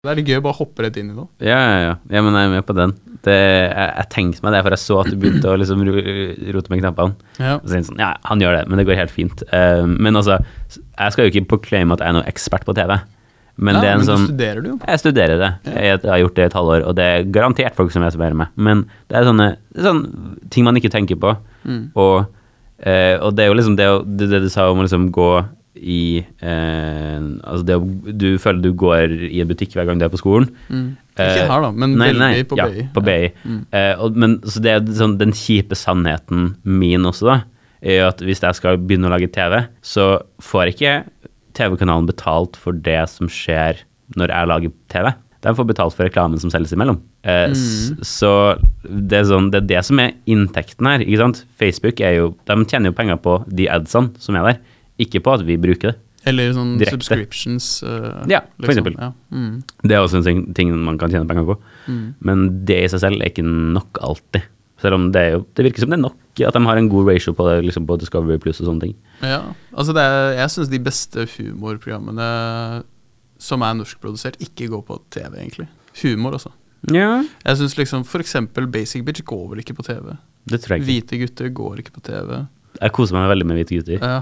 Det er litt gøy å bare hoppe rett inn i det. Ja, ja, ja. ja men jeg er med på den. Det, jeg, jeg tenkte meg det, for jeg så at du begynte å liksom ro- rote med knappene. Ja. Og så tenkte jeg sånn, ja, han gjør det, men det går helt fint. Uh, men altså, jeg skal jo ikke proclaime at jeg er noen ekspert på TV. Men ja, det er en men sånn du studerer det jo. Jeg studerer det. Jeg, jeg har gjort det i et halvår, og det er garantert folk som jeg studerer med. Men det er sånne, det er sånne ting man ikke tenker på. Mm. Og, uh, og det er jo liksom det, det, det du sa om å liksom gå i eh, Altså det å Du føler du går i en butikk hver gang du er på skolen. Mm. Eh, Ikke her, da, men nei, nei, på ja, BI. på BI. Mm. Eh, og, men så det er sånn, den kjipe sannheten min også, da, er at hvis jeg skal begynne å lage TV, så får ikke TV-kanalen betalt for det som skjer når jeg lager TV. De får betalt for reklamen som selges imellom. Eh, mm. Så det er, sånn, det er det som er inntekten her. ikke sant? Facebook er jo, de tjener jo penger på de adsene som er der, ikke på at vi bruker det. Eller sånn Direkte. subscriptions. Uh, Ja, for eksempel. Ja. Mm. Det er også en ting- ting man kan tjene penger på. Mm. Men det i seg selv er ikke nok alltid. Selv om det, er jo, det virker som det er nok at de har en god ratio på det, liksom på Discovery Plus og sånne ting. Ja, altså det er, jeg syns de beste humorprogrammene som er norskprodusert, ikke går på TV, egentlig. Humor, altså. Ja, Jeg syns liksom eksempel Basic Bitch går vel ikke på TV. det tror jeg ikke. Hvite gutter går ikke på TV. Jeg koser meg veldig med hvite gutter. Ja.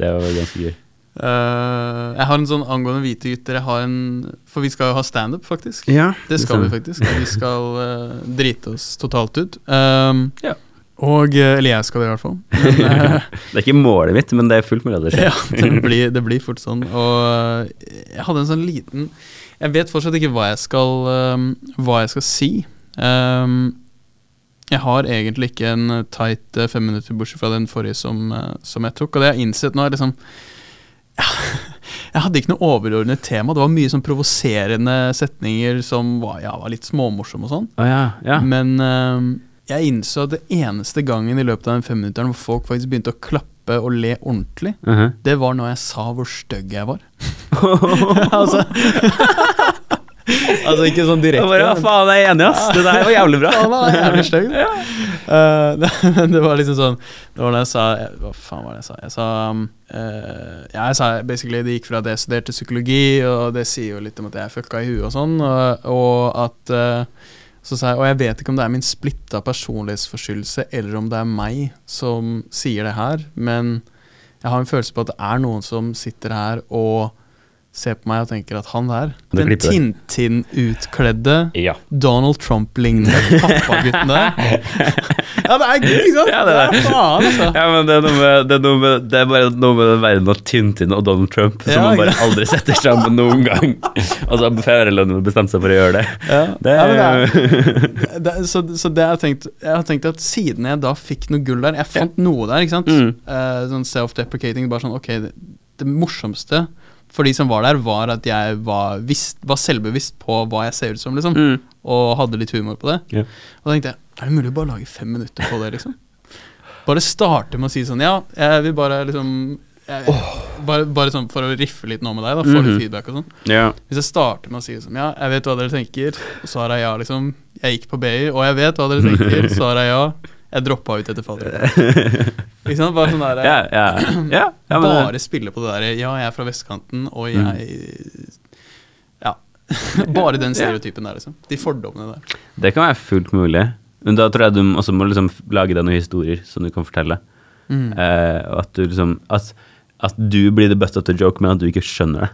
Det var ganske gøy. Uh, jeg har en sånn angående hvite gutter jeg har en, For vi skal jo ha standup, faktisk. Ja, Det skal vi faktisk. Vi skal uh, drite oss totalt ut. Um, Ja. Og eh, Eller jeg skal det, i hvert fall. Men, Det er ikke målet mitt, men det er fullt mulig at det skjer. ja, det blir, det blir fort sånn. Og jeg hadde en sånn liten Jeg vet fortsatt ikke hva jeg skal, um, hva jeg skal si. Um, jeg har egentlig ikke en tight femminutter, fem minutter, bortsett fra den forrige som, eh, som jeg tok. Og det jeg har innsett nå, er liksom ja, Jeg hadde ikke noe overordnet tema. Det var mye sånn provoserende setninger som var, ja, var litt småmorsomme og sånn. Oh, ja, ja. Men uh, jeg innså at det eneste gangen i løpet av den femminutteren hvor folk faktisk begynte å klappe og le ordentlig, Mhm. det var når jeg sa hvor stygg jeg var. altså Altså ikke sånn direkte. Bare, ja, faen, jeg er enig, ass. Det der var jævlig bra. Faen, det er jævlig stygg. ja. det- men det var liksom sånn Det var da jeg sa Hva faen var det jeg sa? Jeg sa Ja, jeg sa basically det gikk fra at jeg studerte psykologi, og det sier jo litt om at jeg er fucka i huet og sånn, og, og at uh, så sa jeg, og jeg vet ikke om det er min splitta personlighetsforstyrrelse, eller om det er meg som sier det her, men jeg har en følelse på at det er noen som sitter her og ser på meg og tenker at han der, den. Tintin-utkledde Ja. Donald Trump-lignende pappagutten der. ja, det er gøy, ikke sant? Ja, det er Ja, faen, altså. Ja, men det er, noe med, det, er noe med, det er bare noe med den verden av Tintin og Donald Trump som Ja, man bare aldri setter sammen noen gang. Og så har foreldrene bestemt seg for å gjøre det. Ja. Det er det det, så, så det har jeg tenkt Jeg har tenkt at siden jeg da fikk noe gull der Jeg fant noe der, ikke sant? Mm. Uh, sånn self-deprecating. Bare sånn Ok, det, det morsomste for de som var der, var at jeg var, visst, var selvbevisst på hva jeg ser ut som, liksom. Mm. Og hadde litt humor på det. Yeah. Og da tenkte jeg Er det mulig å bare lage fem minutter på det, liksom? Bare starte med å si sånn Ja, jeg vil bare liksom jeg, bare, bare sånn for å riffe litt nå med deg, da, få Mhm. litt feedback og sånn. Yeah. Hvis jeg starter med å si sånn Ja, jeg vet hva dere tenker. Og svaret er ja, liksom. Jeg gikk på BI, og jeg vet hva dere tenker. Svaret er ja. Jeg droppa ut etter fader Ikke sant? Bare sånn der yeah, yeah. Yeah, ja men, Bare spille på det derre Ja, jeg er fra vestkanten, og jeg Ja. bare den stereotypen der, liksom. De fordommene der. Det kan være fullt mulig. Men da tror jeg du også må liksom lage deg noen historier som du kan fortelle. Mm. Eh, at du liksom at, at du blir the best of the joke, men at du ikke skjønner det.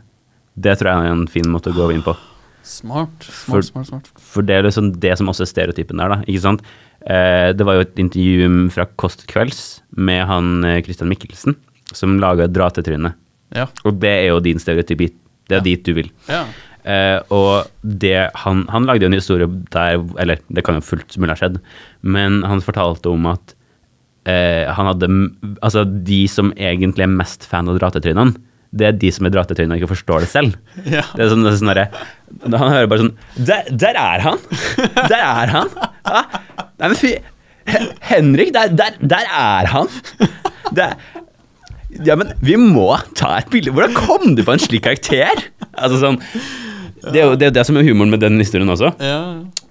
Det tror jeg er en fin måte å gå inn på. Smart. For- Smart, smart, smart. For det er liksom det som også er stereotypen der, da. Ikke sant? Eh, det var jo et intervju fra Kåss kvelds med han eh, Christian Mikkelsen, som laga Dra-til-trynet. Ja. Og det er jo din stereotypi. Det er Ja. dit du vil. ja. Eh, og det, han, han lagde jo en historie der Eller det kan jo fullt mulig ha skjedd, men han fortalte om at eh, han hadde Altså, de som egentlig er mest fan av dratetrynene, det er de som er dratetrynene og ikke forstår det selv. ja. Det er sånn, det er sånn der, Han hører bare sånn der, der er han! Der er han! Ja. Nei, men fy Henrik, der, der, der er han! Det, ja, men vi må ta et bilde. Hvordan kom du på en slik karakter? Altså sånn det er jo det, er det som er humoren med den historien også. Ja.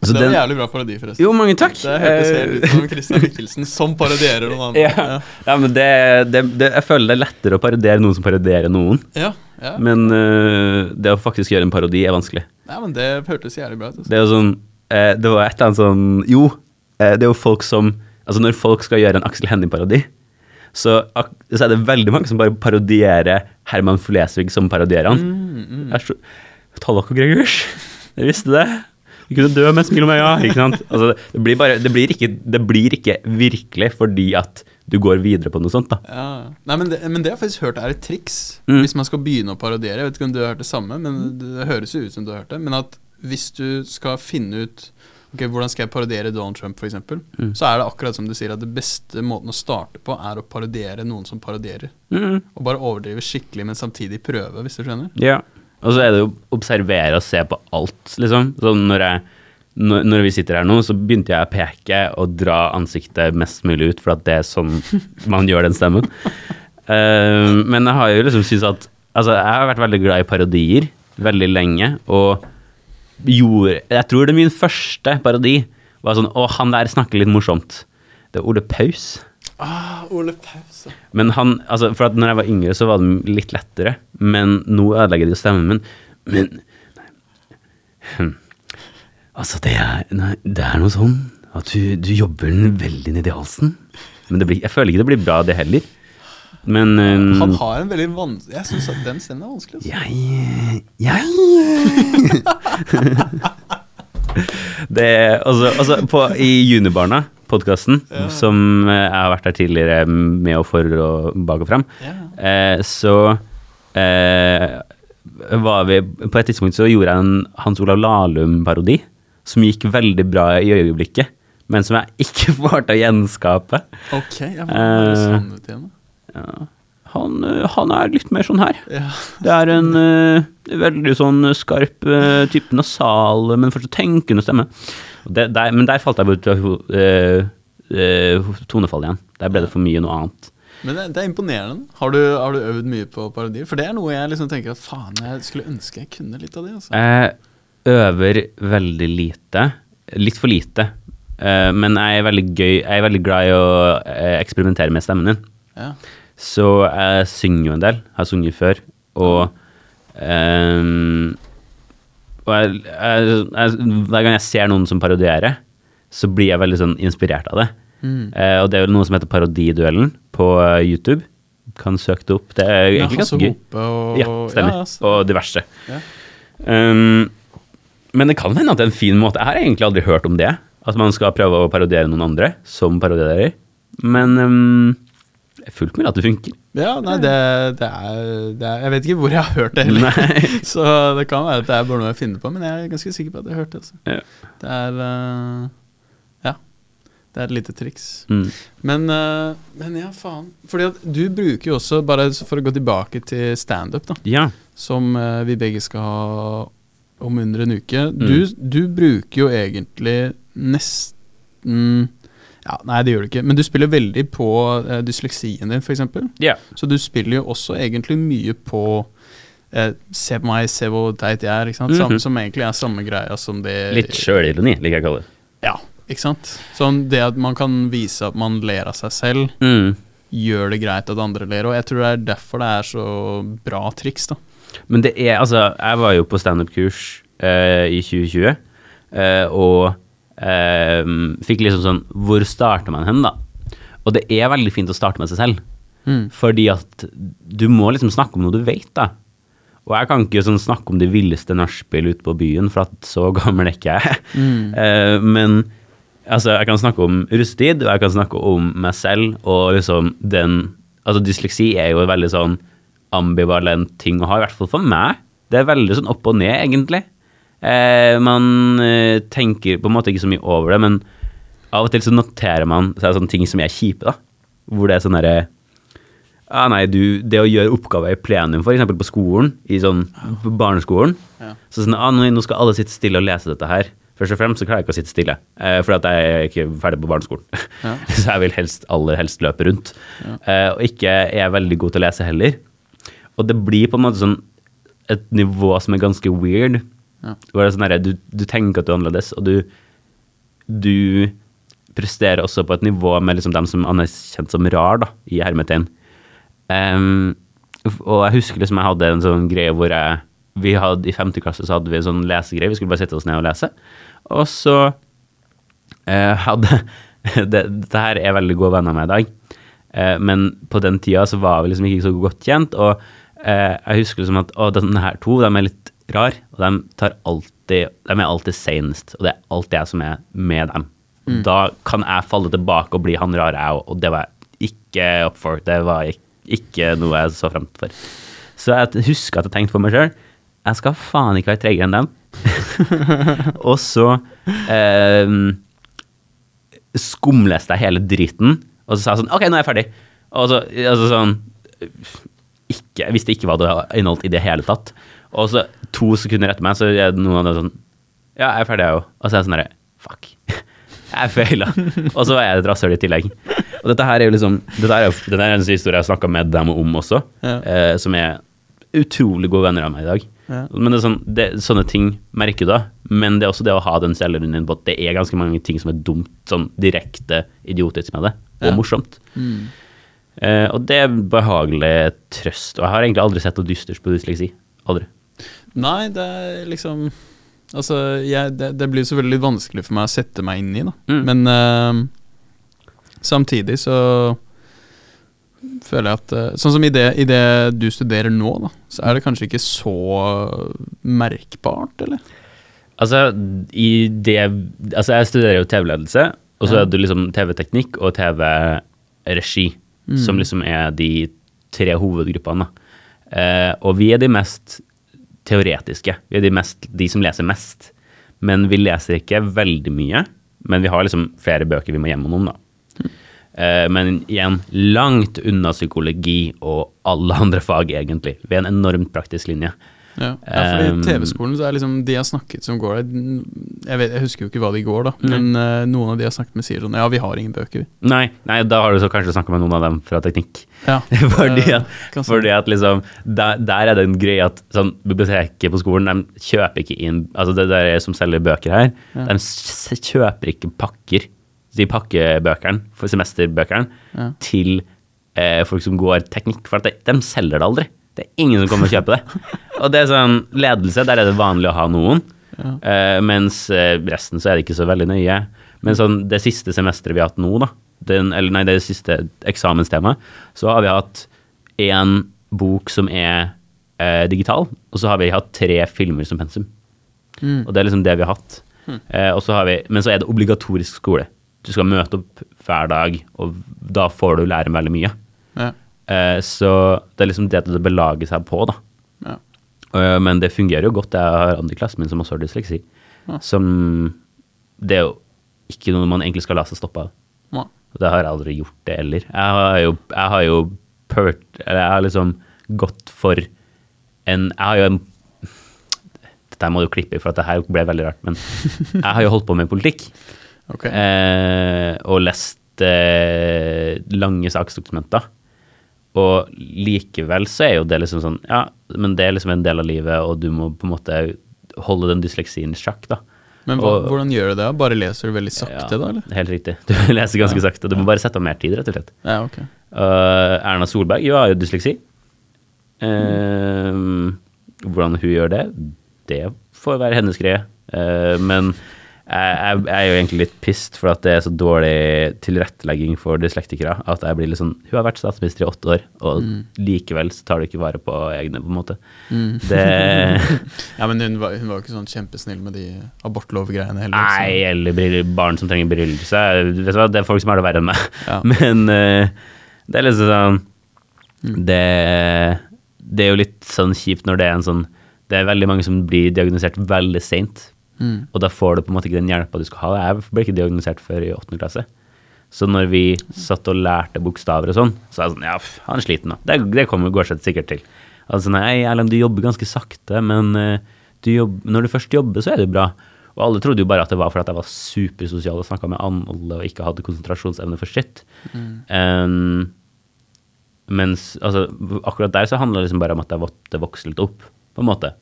Så det er en jævlig bra parodi, forresten. Jo, mange takk. Det hørtes helt Eh, ut som Christian Michelsen som parodierer noen andre. ja. ja, men det, det, det, jeg føler det er lettere å parodiere noen som parodierer noen. Ja, ja. Men uh, det å faktisk gjøre en parodi er vanskelig. ja, men det hørtes jævlig bra ut. Altså. Det er jo sånn uh, Det var et eller annet sånn Jo, eh, det er jo folk som Altså, når folk skal gjøre en Aksel Hennie-parodi, så, så er det veldig mange som bare parodierer Herman Flesvig som parodierer han. Mm, mm. Tallak og Gregers, jeg visste det. Vi kunne dø med et smil om øya. Ikke sant? Altså, det, blir bare, det, blir ikke, det blir ikke virkelig fordi at du går videre på noe sånt. da. Ja. Nei, men det, men det har jeg faktisk hørt er et triks. Mm. Hvis man skal begynne å parodiere. Jeg vet ikke om du har hørt det samme, men det høres jo ut som du har hørt det. Men at hvis du skal finne ut Ok, Hvordan skal jeg parodiere Donald Trump, f.eks., Mm. så er det akkurat som du sier, at det beste måten å starte på, er å parodiere noen som parodierer. Mm. Og bare overdrive skikkelig, men samtidig prøve, hvis du skjønner. Ja. Og så er det jo å observere og se på alt, liksom. Sånn når jeg når, når vi sitter her nå, så begynte jeg å peke og dra ansiktet mest mulig ut, for at det er sånn man gjør den stemmen. Uh, men jeg har jo liksom syntes at Altså, jeg har vært veldig glad i parodier veldig lenge, og gjorde Jeg tror det min første parodi var sånn Å, han der snakker litt morsomt. Det er Ole Paus. Ah, Ole Paus. Men han, altså, for at når jeg var yngre, så var det litt lettere. Men nå ødelegger det jo stemmen min. Men nei. Hm. Altså, det er, nei, det er noe sånn at du, du jobber den veldig ned i halsen. Men det blir, jeg føler ikke det blir bra, det heller. Men um, Han har en veldig vanskelig Jeg syns at den stemmen er vanskelig. Altså. jeg, jeg Det altså, altså på, I Junibarna, podkasten, som eh, jeg har vært der tidligere med og for og bak og fram, Ja. eh, så eh, var vi På et tidspunkt så gjorde jeg en Hans Olav Lahlum-parodi, som gikk veldig bra i øyeblikket, men som jeg ikke klarte å gjenskape. Ok, jeg må Eh, sånn ut igjen? da? Ja. Han, eh, han er litt mer sånn her. Ja. Det er en uh, veldig sånn skarp uh, type nasal, men fortsatt tenkende stemme. Det, der, men der falt jeg ut av uh, tonefall igjen. Der ble det for mye noe annet. Men det, det er imponerende. Har du, har du øvd mye på parodier? For det er noe jeg liksom tenker at faen, jeg skulle ønske jeg kunne litt av det. Altså. Jeg øver veldig lite. Litt for lite. Men jeg er veldig gøy Jeg er veldig glad i å eksperimentere med stemmen din. Ja. Så jeg synger jo en del. Har sunget før. Og um, Og jeg, jeg, jeg, hver gang jeg ser noen som parodierer, så blir jeg veldig sånn inspirert av det. Mm. Uh, og det er jo noe som heter Parodiduellen på eh, YouTube. Kan søke det opp. Det er egentlig ganske gøy. Og Ja, stemmer. Ja, ja, Og diverse. Ja. Um, men det kan hende at det er en fin måte. Jeg har egentlig aldri hørt om det. At man skal prøve å parodiere noen andre som parodierer. Men um, det er fullt mulig at det funker. Ja, nei, det, det, er, det er Jeg vet ikke hvor jeg har hørt det heller. Nei. Så det kan være at det er bare noe jeg finner på, men jeg er ganske sikker på at jeg har hørt det. Altså. Ja. Det er uh, Ja. Det er et lite triks. Mm. Men, uh, men ja, faen. Fordi at du bruker jo også, bare for å gå tilbake til standup, da, Ja. som uh, vi begge skal ha om under en uke. Mm. Du, du bruker jo egentlig nesten ja, Nei, det gjør du ikke. Men du spiller veldig på eh, dysleksien din, f.eks. Yeah. Så du spiller jo også egentlig mye på eh, Se på meg, se hvor teit jeg er. Samme, Mhm. Som egentlig er samme greia som det Litt sjølironi, liker jeg å kalle det. Ja, ikke sant? Sånn det at man kan vise at man ler av seg selv, Mm. gjør det greit at andre ler. Og jeg tror det er derfor det er så bra triks, da. Men det er altså Jeg var jo på standup-kurs eh, i 2020, eh, og fikk liksom sånn Hvor starter man hen, da? Og det er veldig fint å starte med seg selv. Fordi at du må liksom snakke om noe du vet, da. Og jeg kan ikke sånn snakke om de villeste nachspiel ute på byen, for at så gammel er ikke jeg. Eh, men altså, jeg kan snakke om russetid, og jeg kan snakke om meg selv, og liksom den Altså, dysleksi er jo en veldig sånn ambivalent ting å ha, i hvert fall for meg. Det er veldig sånn opp og ned, egentlig. Eh, man eh, tenker på en måte ikke så mye over det, men av og til så noterer man seg sånne ting som er kjipe, da. Hvor det er sånn derre ah, nei, du, det å gjøre oppgaver i plenum, f.eks. på skolen, i sånn på barneskolen Ja. Så sånn, ah, nå skal alle sitte stille og lese dette her. Først og fremst så klarer jeg ikke å sitte stille, eh, for at jeg er ikke ferdig på barneskolen. Ja. så jeg vil helst, aller helst løpe rundt. Eh, og ikke er jeg veldig god til å lese heller. Og det blir på en måte sånn et nivå som er ganske weird, Ja. Sånn der, du, du tenker at du er annerledes, og du, du presterer også på et nivå med liksom dem som er anerkjent som rar, da, i hermetegn. Um, og jeg husker liksom jeg hadde en sånn greie hvor jeg vi hadde, I femte klasse så hadde vi en sånn lesegreie, vi skulle bare sette oss ned og lese. Og så uh, hadde det, Dette her er veldig gode venner med i dag, uh, men på den tida så var vi liksom ikke så godt kjent, og uh, jeg husker liksom at å, denne her to, de er litt rar, og de tar alltid De er alltid senest, og det er alltid jeg som er med dem. Mm. Da kan jeg falle tilbake og bli han rare, jeg òg, og det var jeg ikke up for. Det var ikke, noe jeg så frem for. Så jeg husker at jeg tenkte for meg sjøl jeg skal faen ikke være tregere enn dem. og så eh, skumleste jeg hele driten, og så sa jeg sånn OK, nå er jeg ferdig. Og så altså sånn ikke, Jeg visste ikke hva det inneholdt i det hele tatt. Og så to sekunder etter meg, så er det noen av dem sånn Ja, jeg er ferdig, jeg òg. Og så er jeg sånn herre Fuck. Jeg feila. Og så var jeg et rasshøl i tillegg. Og dette her er jo liksom Dette er jo den er en historie jeg har snakka med dem om også, Ja. eh, som er utrolig gode venner av meg i dag. Ja. Men det er sånn, det, sånne ting merker du da. Men det er også det å ha den selvrunden din på at det er ganske mange ting som er dumt, sånn direkte idiotisk med det, og Ja. morsomt. Mm. Eh, og det er behagelig trøst. Og jeg har egentlig aldri sett noe dystert på dysleksi. Aldri. Nei, det er liksom Altså, jeg, det, det blir selvfølgelig litt vanskelig for meg å sette meg inn i, da. Mm. Men uh, samtidig så føler jeg at uh, Sånn som i det, i det du studerer nå, da, så er det kanskje ikke så merkbart, eller? Altså, i det Altså, jeg studerer jo TV-ledelse, og så Ja. er det liksom TV-teknikk og TV-regi, Mm. som liksom er de tre hovedgruppene. da. Uh, og vi er de mest teoretiske. Vi er de, mest, de som leser mest. Men vi leser ikke veldig mye. Men vi har liksom flere bøker vi må gjennom om, da. Eh, men igjen, langt unna psykologi og alle andre fag, egentlig. Vi er en enormt praktisk linje. Ja, ja fordi Um, TV-skolen så er liksom de jeg har snakket som går der jeg, vet, jeg husker jo ikke hva de går, da. Nei. Men uh, noen av de jeg har snakket med, sier sånn Ja, vi har ingen bøker. Nei, nei, da har du så kanskje snakka med noen av dem fra teknikk. Ja, fordi, eh, at, fordi at liksom der, der er det en greie at sånn, biblioteket på skolen de kjøper ikke inn Altså det der er som selger bøker her, Ja. de kjøper ikke pakker. De pakker bøkene, semesterbøkene, Ja. til eh, folk som går teknikk. For de, de selger det aldri. Det er ingen som kommer og kjøper det. Og det er sånn ledelse, der er det vanlig å ha noen. Ja. Eh, mens eh, resten så er det ikke så veldig nøye. Men sånn det siste semesteret vi har hatt nå, da, den, eller nei, det siste eksamenstemaet, så har vi hatt én bok som er eh, digital, og så har vi hatt tre filmer som pensum. Mm. Og det er liksom det vi har hatt. Eh, og så har vi, men så er det obligatorisk skole. Du skal møte opp hver dag, og da får du lære veldig mye. Ja. Eh, så det er liksom det at det belager seg på, da. Ja. Eh, Men det fungerer jo godt. Jeg har andre i klassen min som også har dysleksi. Ja. Som Det er jo ikke noe man egentlig skal la seg stoppe av. Ja. Det har jeg aldri gjort det heller. Jeg har jo, jeg har jo pert, eller jeg har liksom gått for en Jeg har jo en Dette må du klippe for at det her ble veldig rart, men jeg har jo holdt på med politikk. Okay. Eh, og lest eh, lange saksdokumenter. Og likevel så er jo det liksom sånn Ja, men det er liksom en del av livet, og du må på en måte holde den dysleksien i sjakk, da. Men hva, og- hvordan gjør du det? Bare leser du veldig sakte, Ja, da, eller? Helt riktig. Du leser ganske sakte. Du må bare sette av mer tid, rett og slett. Ja, ok. Uh, Erna Solberg jo, har jo dysleksi. Uh, hvordan hun gjør det, det får være hennes greie. Uh, men jeg, jeg, er jo egentlig litt pissed for at det er så dårlig tilrettelegging for dyslektikere. At jeg blir litt sånn Hun har vært statsminister i åtte år, og likevel så tar du ikke vare på egne, på en måte. Det Ja, men hun var, hun var jo ikke sånn kjempesnill med de abortlovgreiene heller. Nei, eller barn som trenger berømmelse. Vet du hva, Det er folk som har det verre enn meg. Ja. Men uh, det er liksom sånn det, det er jo litt sånn kjipt når det er en sånn Det er veldig mange som blir diagnosert veldig seint. Mm. Og da får du på en måte ikke den hjelpa du skal ha. Jeg ble ikke diagnosert før i åttende klasse. Så når vi satt og lærte bokstaver og sånn, så er jeg sånn Ja, pff, han er sliten, nå. Det, det kommer, går seg sikkert til. Altså nei, Erlend, du jobber ganske sakte, men eh, du jobb, når du først jobber, så er det bra. Og alle trodde jo bare at det var fordi at jeg var supersosial og snakka med alle og ikke hadde konsentrasjonsevne for shit. Um, mens altså, akkurat der så handla det liksom bare om at jeg måtte vokse litt opp, på en måte.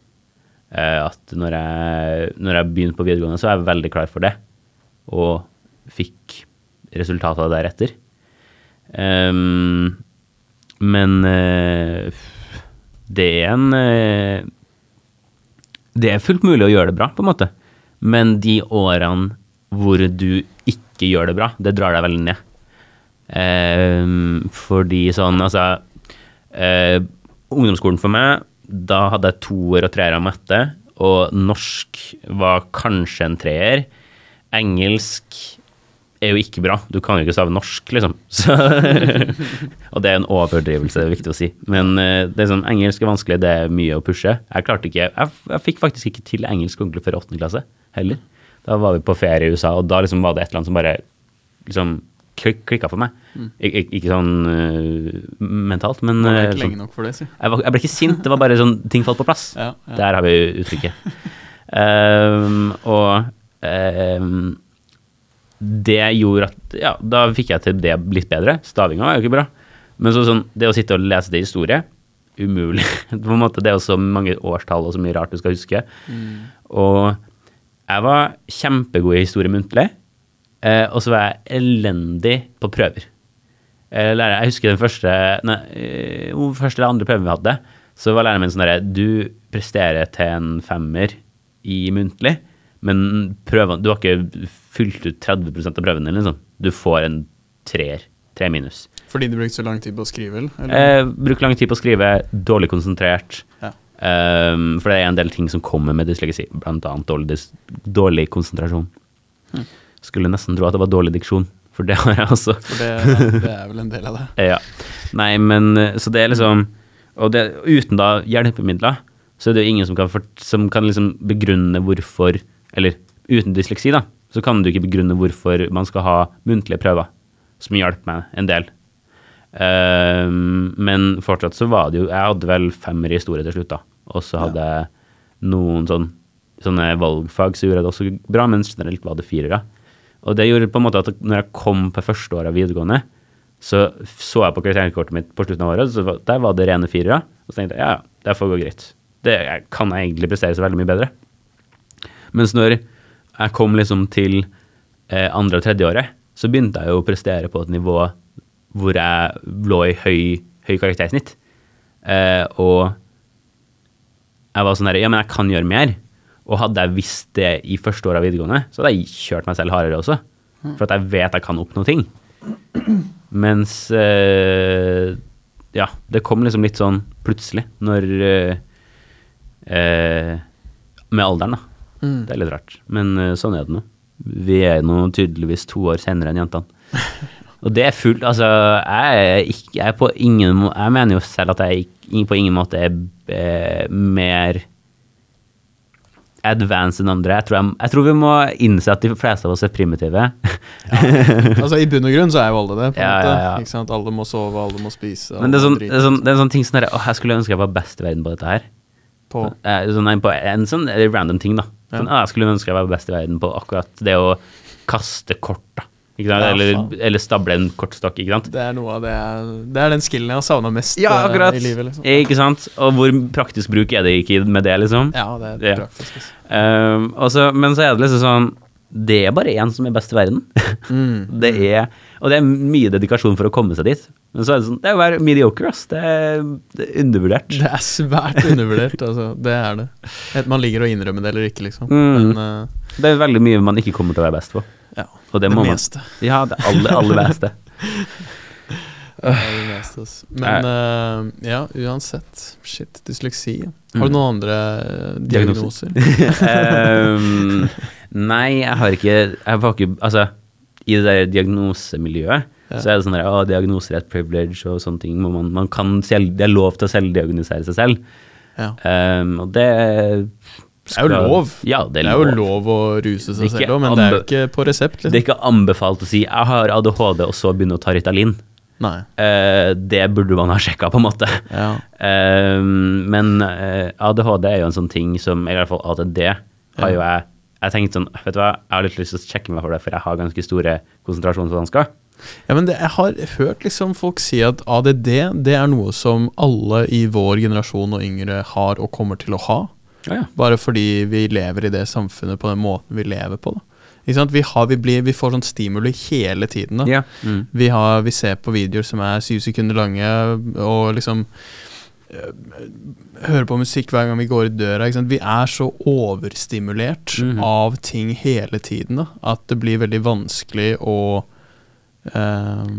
Eh, at når jeg, når jeg begynte på videregående, så var jeg veldig klar for det. Og fikk resultater deretter. Um, men uh, det er en uh, Det er fullt mulig å gjøre det bra, på en måte. Men de årene hvor du ikke gjør det bra, det drar deg veldig ned. Um, fordi sånn, altså uh, Ungdomsskolen for meg, da hadde jeg toer og treer av matte, og norsk var kanskje en treer. Engelsk er jo ikke bra. Du kan jo ikke stave norsk, liksom. Så, og det er en overdrivelse, det er viktig å si. Men eh, det er sånn, engelsk er vanskelig, det er mye å pushe. Jeg klarte ikke, jeg, jeg fikk faktisk ikke til engelsk ordentlig før åttende klasse heller. Da var vi på ferie i USA, og da liksom var det et eller annet som bare liksom klikka for meg. Mm. ik ikke sånn uh, mentalt, men det øh, ikke sånn, lenge nok for det, si. jeg, jeg ble ikke sint, det var bare sånn ting falt på plass. Ja, ja. Der har vi uttrykket. um, og um, det gjorde at Ja, da fikk jeg til det litt bedre. Stavinga var jo ikke bra. Men så, sånn, det å sitte og lese det i historie umulig. på en måte, Det er jo så mange årstall og så mye rart du skal huske. Og jeg var kjempegod i historie muntlig, eh, og så var jeg elendig på prøver. Eh, lærer, jeg husker den første, nei, eh, første eller andre prøven vi hadde, så var læreren min sånn herre Du presterer til en femmer i muntlig, men prøvene, du har ikke fylt ut 30% av prøven din, liksom. Du får en treer. Tre minus. Fordi du brukte så lang tid på å skrive? Eh, bruk lang tid på å skrive, dårlig konsentrert. Ja. Um, for det er en del ting som kommer med dysleksi, blant annet dårlig, dårlig konsentrasjon. Hm. Skulle nesten tro at det var dårlig diksjon, for det har jeg også. For det, det er vel en del av det. Ja. Nei, men eh, så det er liksom Og det, uten da hjelpemidler, så er det jo ingen som kan, for, som kan liksom begrunne hvorfor Eller uten dysleksi, da, så kan du ikke begrunne hvorfor man skal ha muntlige prøver, som hjalp meg en del. Um, men fortsatt så var det jo Jeg hadde vel femmer i historie til slutt, da. Og så hadde jeg noen sånn, sånne valgfag som gjorde det også bra, men generelt var det firere. Og det gjorde på en måte at når jeg kom på første året av videregående, så så jeg på kriteriumskortet mitt på slutten av året, så der var det rene firere. Og så tenkte jeg ja, det får gå greit. Det kan jeg egentlig prestere så veldig mye bedre. Mens når jeg kom liksom til eh, andre og tredje året, så begynte jeg jo å prestere på et nivå hvor jeg lå i høy, høy karaktersnitt. Eh, og jeg var sånn der, ja, men jeg kan gjøre mer. Og hadde jeg visst det i første år av videregående, så hadde jeg kjørt meg selv hardere også. For at jeg vet jeg kan oppnå ting. Mens eh, Ja, det kom liksom litt sånn plutselig når eh, eh, Med alderen, da. Mm. Det er litt rart. Men eh, sånn er det nå. Vi er nå tydeligvis to år senere enn jentene. Og det er fullt Altså, jeg er, ikke, jeg er på ingen måte, Jeg mener jo selv at jeg på ingen måte er mer advanced enn andre. Jeg tror, jeg, jeg tror vi må innse at de fleste av oss er primitive. Altså, I bunn og grunn så er jo alle det. Ja, ja, ja. Ikke sant? Alle må sove, alle må spise. Men det er sånn, det er sånn, det er en sånn ting sånn er, Åh, jeg skulle ønske jeg var best i verden på dette her. på, Eh, sånn, nei, på en sånn random ting, da. Sånn, Ja. jeg skulle ønske jeg var best i verden på akkurat det å kaste kort, da. Sant? Ja, eller, eller stable en kortstokk, ikke sant. Det er noe av det Det er den skillen jeg har savna mest Ja, eh, akkurat. i livet. liksom. Ikke sant? Og hvor praktisk bruk er det ikke med det, liksom? Ja, det er Ja. praktisk. altså. Um, også, men så er det liksom sånn Det er bare én som er best i verden. Mm. det er, og det er mye dedikasjon for å komme seg dit. Men så er det sånn Det er å være mediocre, ass. Det er, det er undervurdert. Det er svært undervurdert, altså. Det er det. Enten man ligger og innrømmer det eller ikke, liksom. Mm. Men uh, Det er veldig mye man ikke kommer til å være best på. Ja. Det Det må man meste. Ja, det aller, aller beste. Det det meste altså. Men uh, ja, uansett. Shit, dysleksi. Har Mm. du noen andre eh, Diagnoser? um, nei, jeg har ikke Jeg var ikke Altså, i det der diagnosemiljøet Ja. så er det sånn at diagnoser er et privilege og sånne ting. Man, man kan selv, det er lov til å selvdiagnosere seg selv. Ja. Um, og det Det er jo lov. Ja, det Det er, er jo lov. lov å ruse er seg selv òg, men det er jo ikke på resept. Det er Liksom. ikke anbefalt å si 'jeg har ADHD', og så begynne å ta Ritalin. Eh, det burde man ha sjekka, på en måte. Ja. Um, men eh, ADHD er jo en sånn ting som i hvert fall ADD har jo jeg Jeg tenkte sånn, vet du hva, jeg har litt lyst til å sjekke meg for det, for jeg har ganske store konsentrasjonsvansker. Ja, men det, jeg har hørt liksom folk si at ADD det er noe som alle i vår generasjon og yngre har og kommer til å ha. Ja, ja. Bare fordi vi lever i det samfunnet på den måten vi lever på. Da. Vi, har, vi, blir, vi får sånn stimuli hele tiden. Da. Ja. Mm. Vi, har, vi ser på videoer som er syv sekunder lange, og liksom øh, Hører på musikk hver gang vi går i døra. Vi er så overstimulert Mhm. av ting hele tiden da, at det blir veldig vanskelig å øh,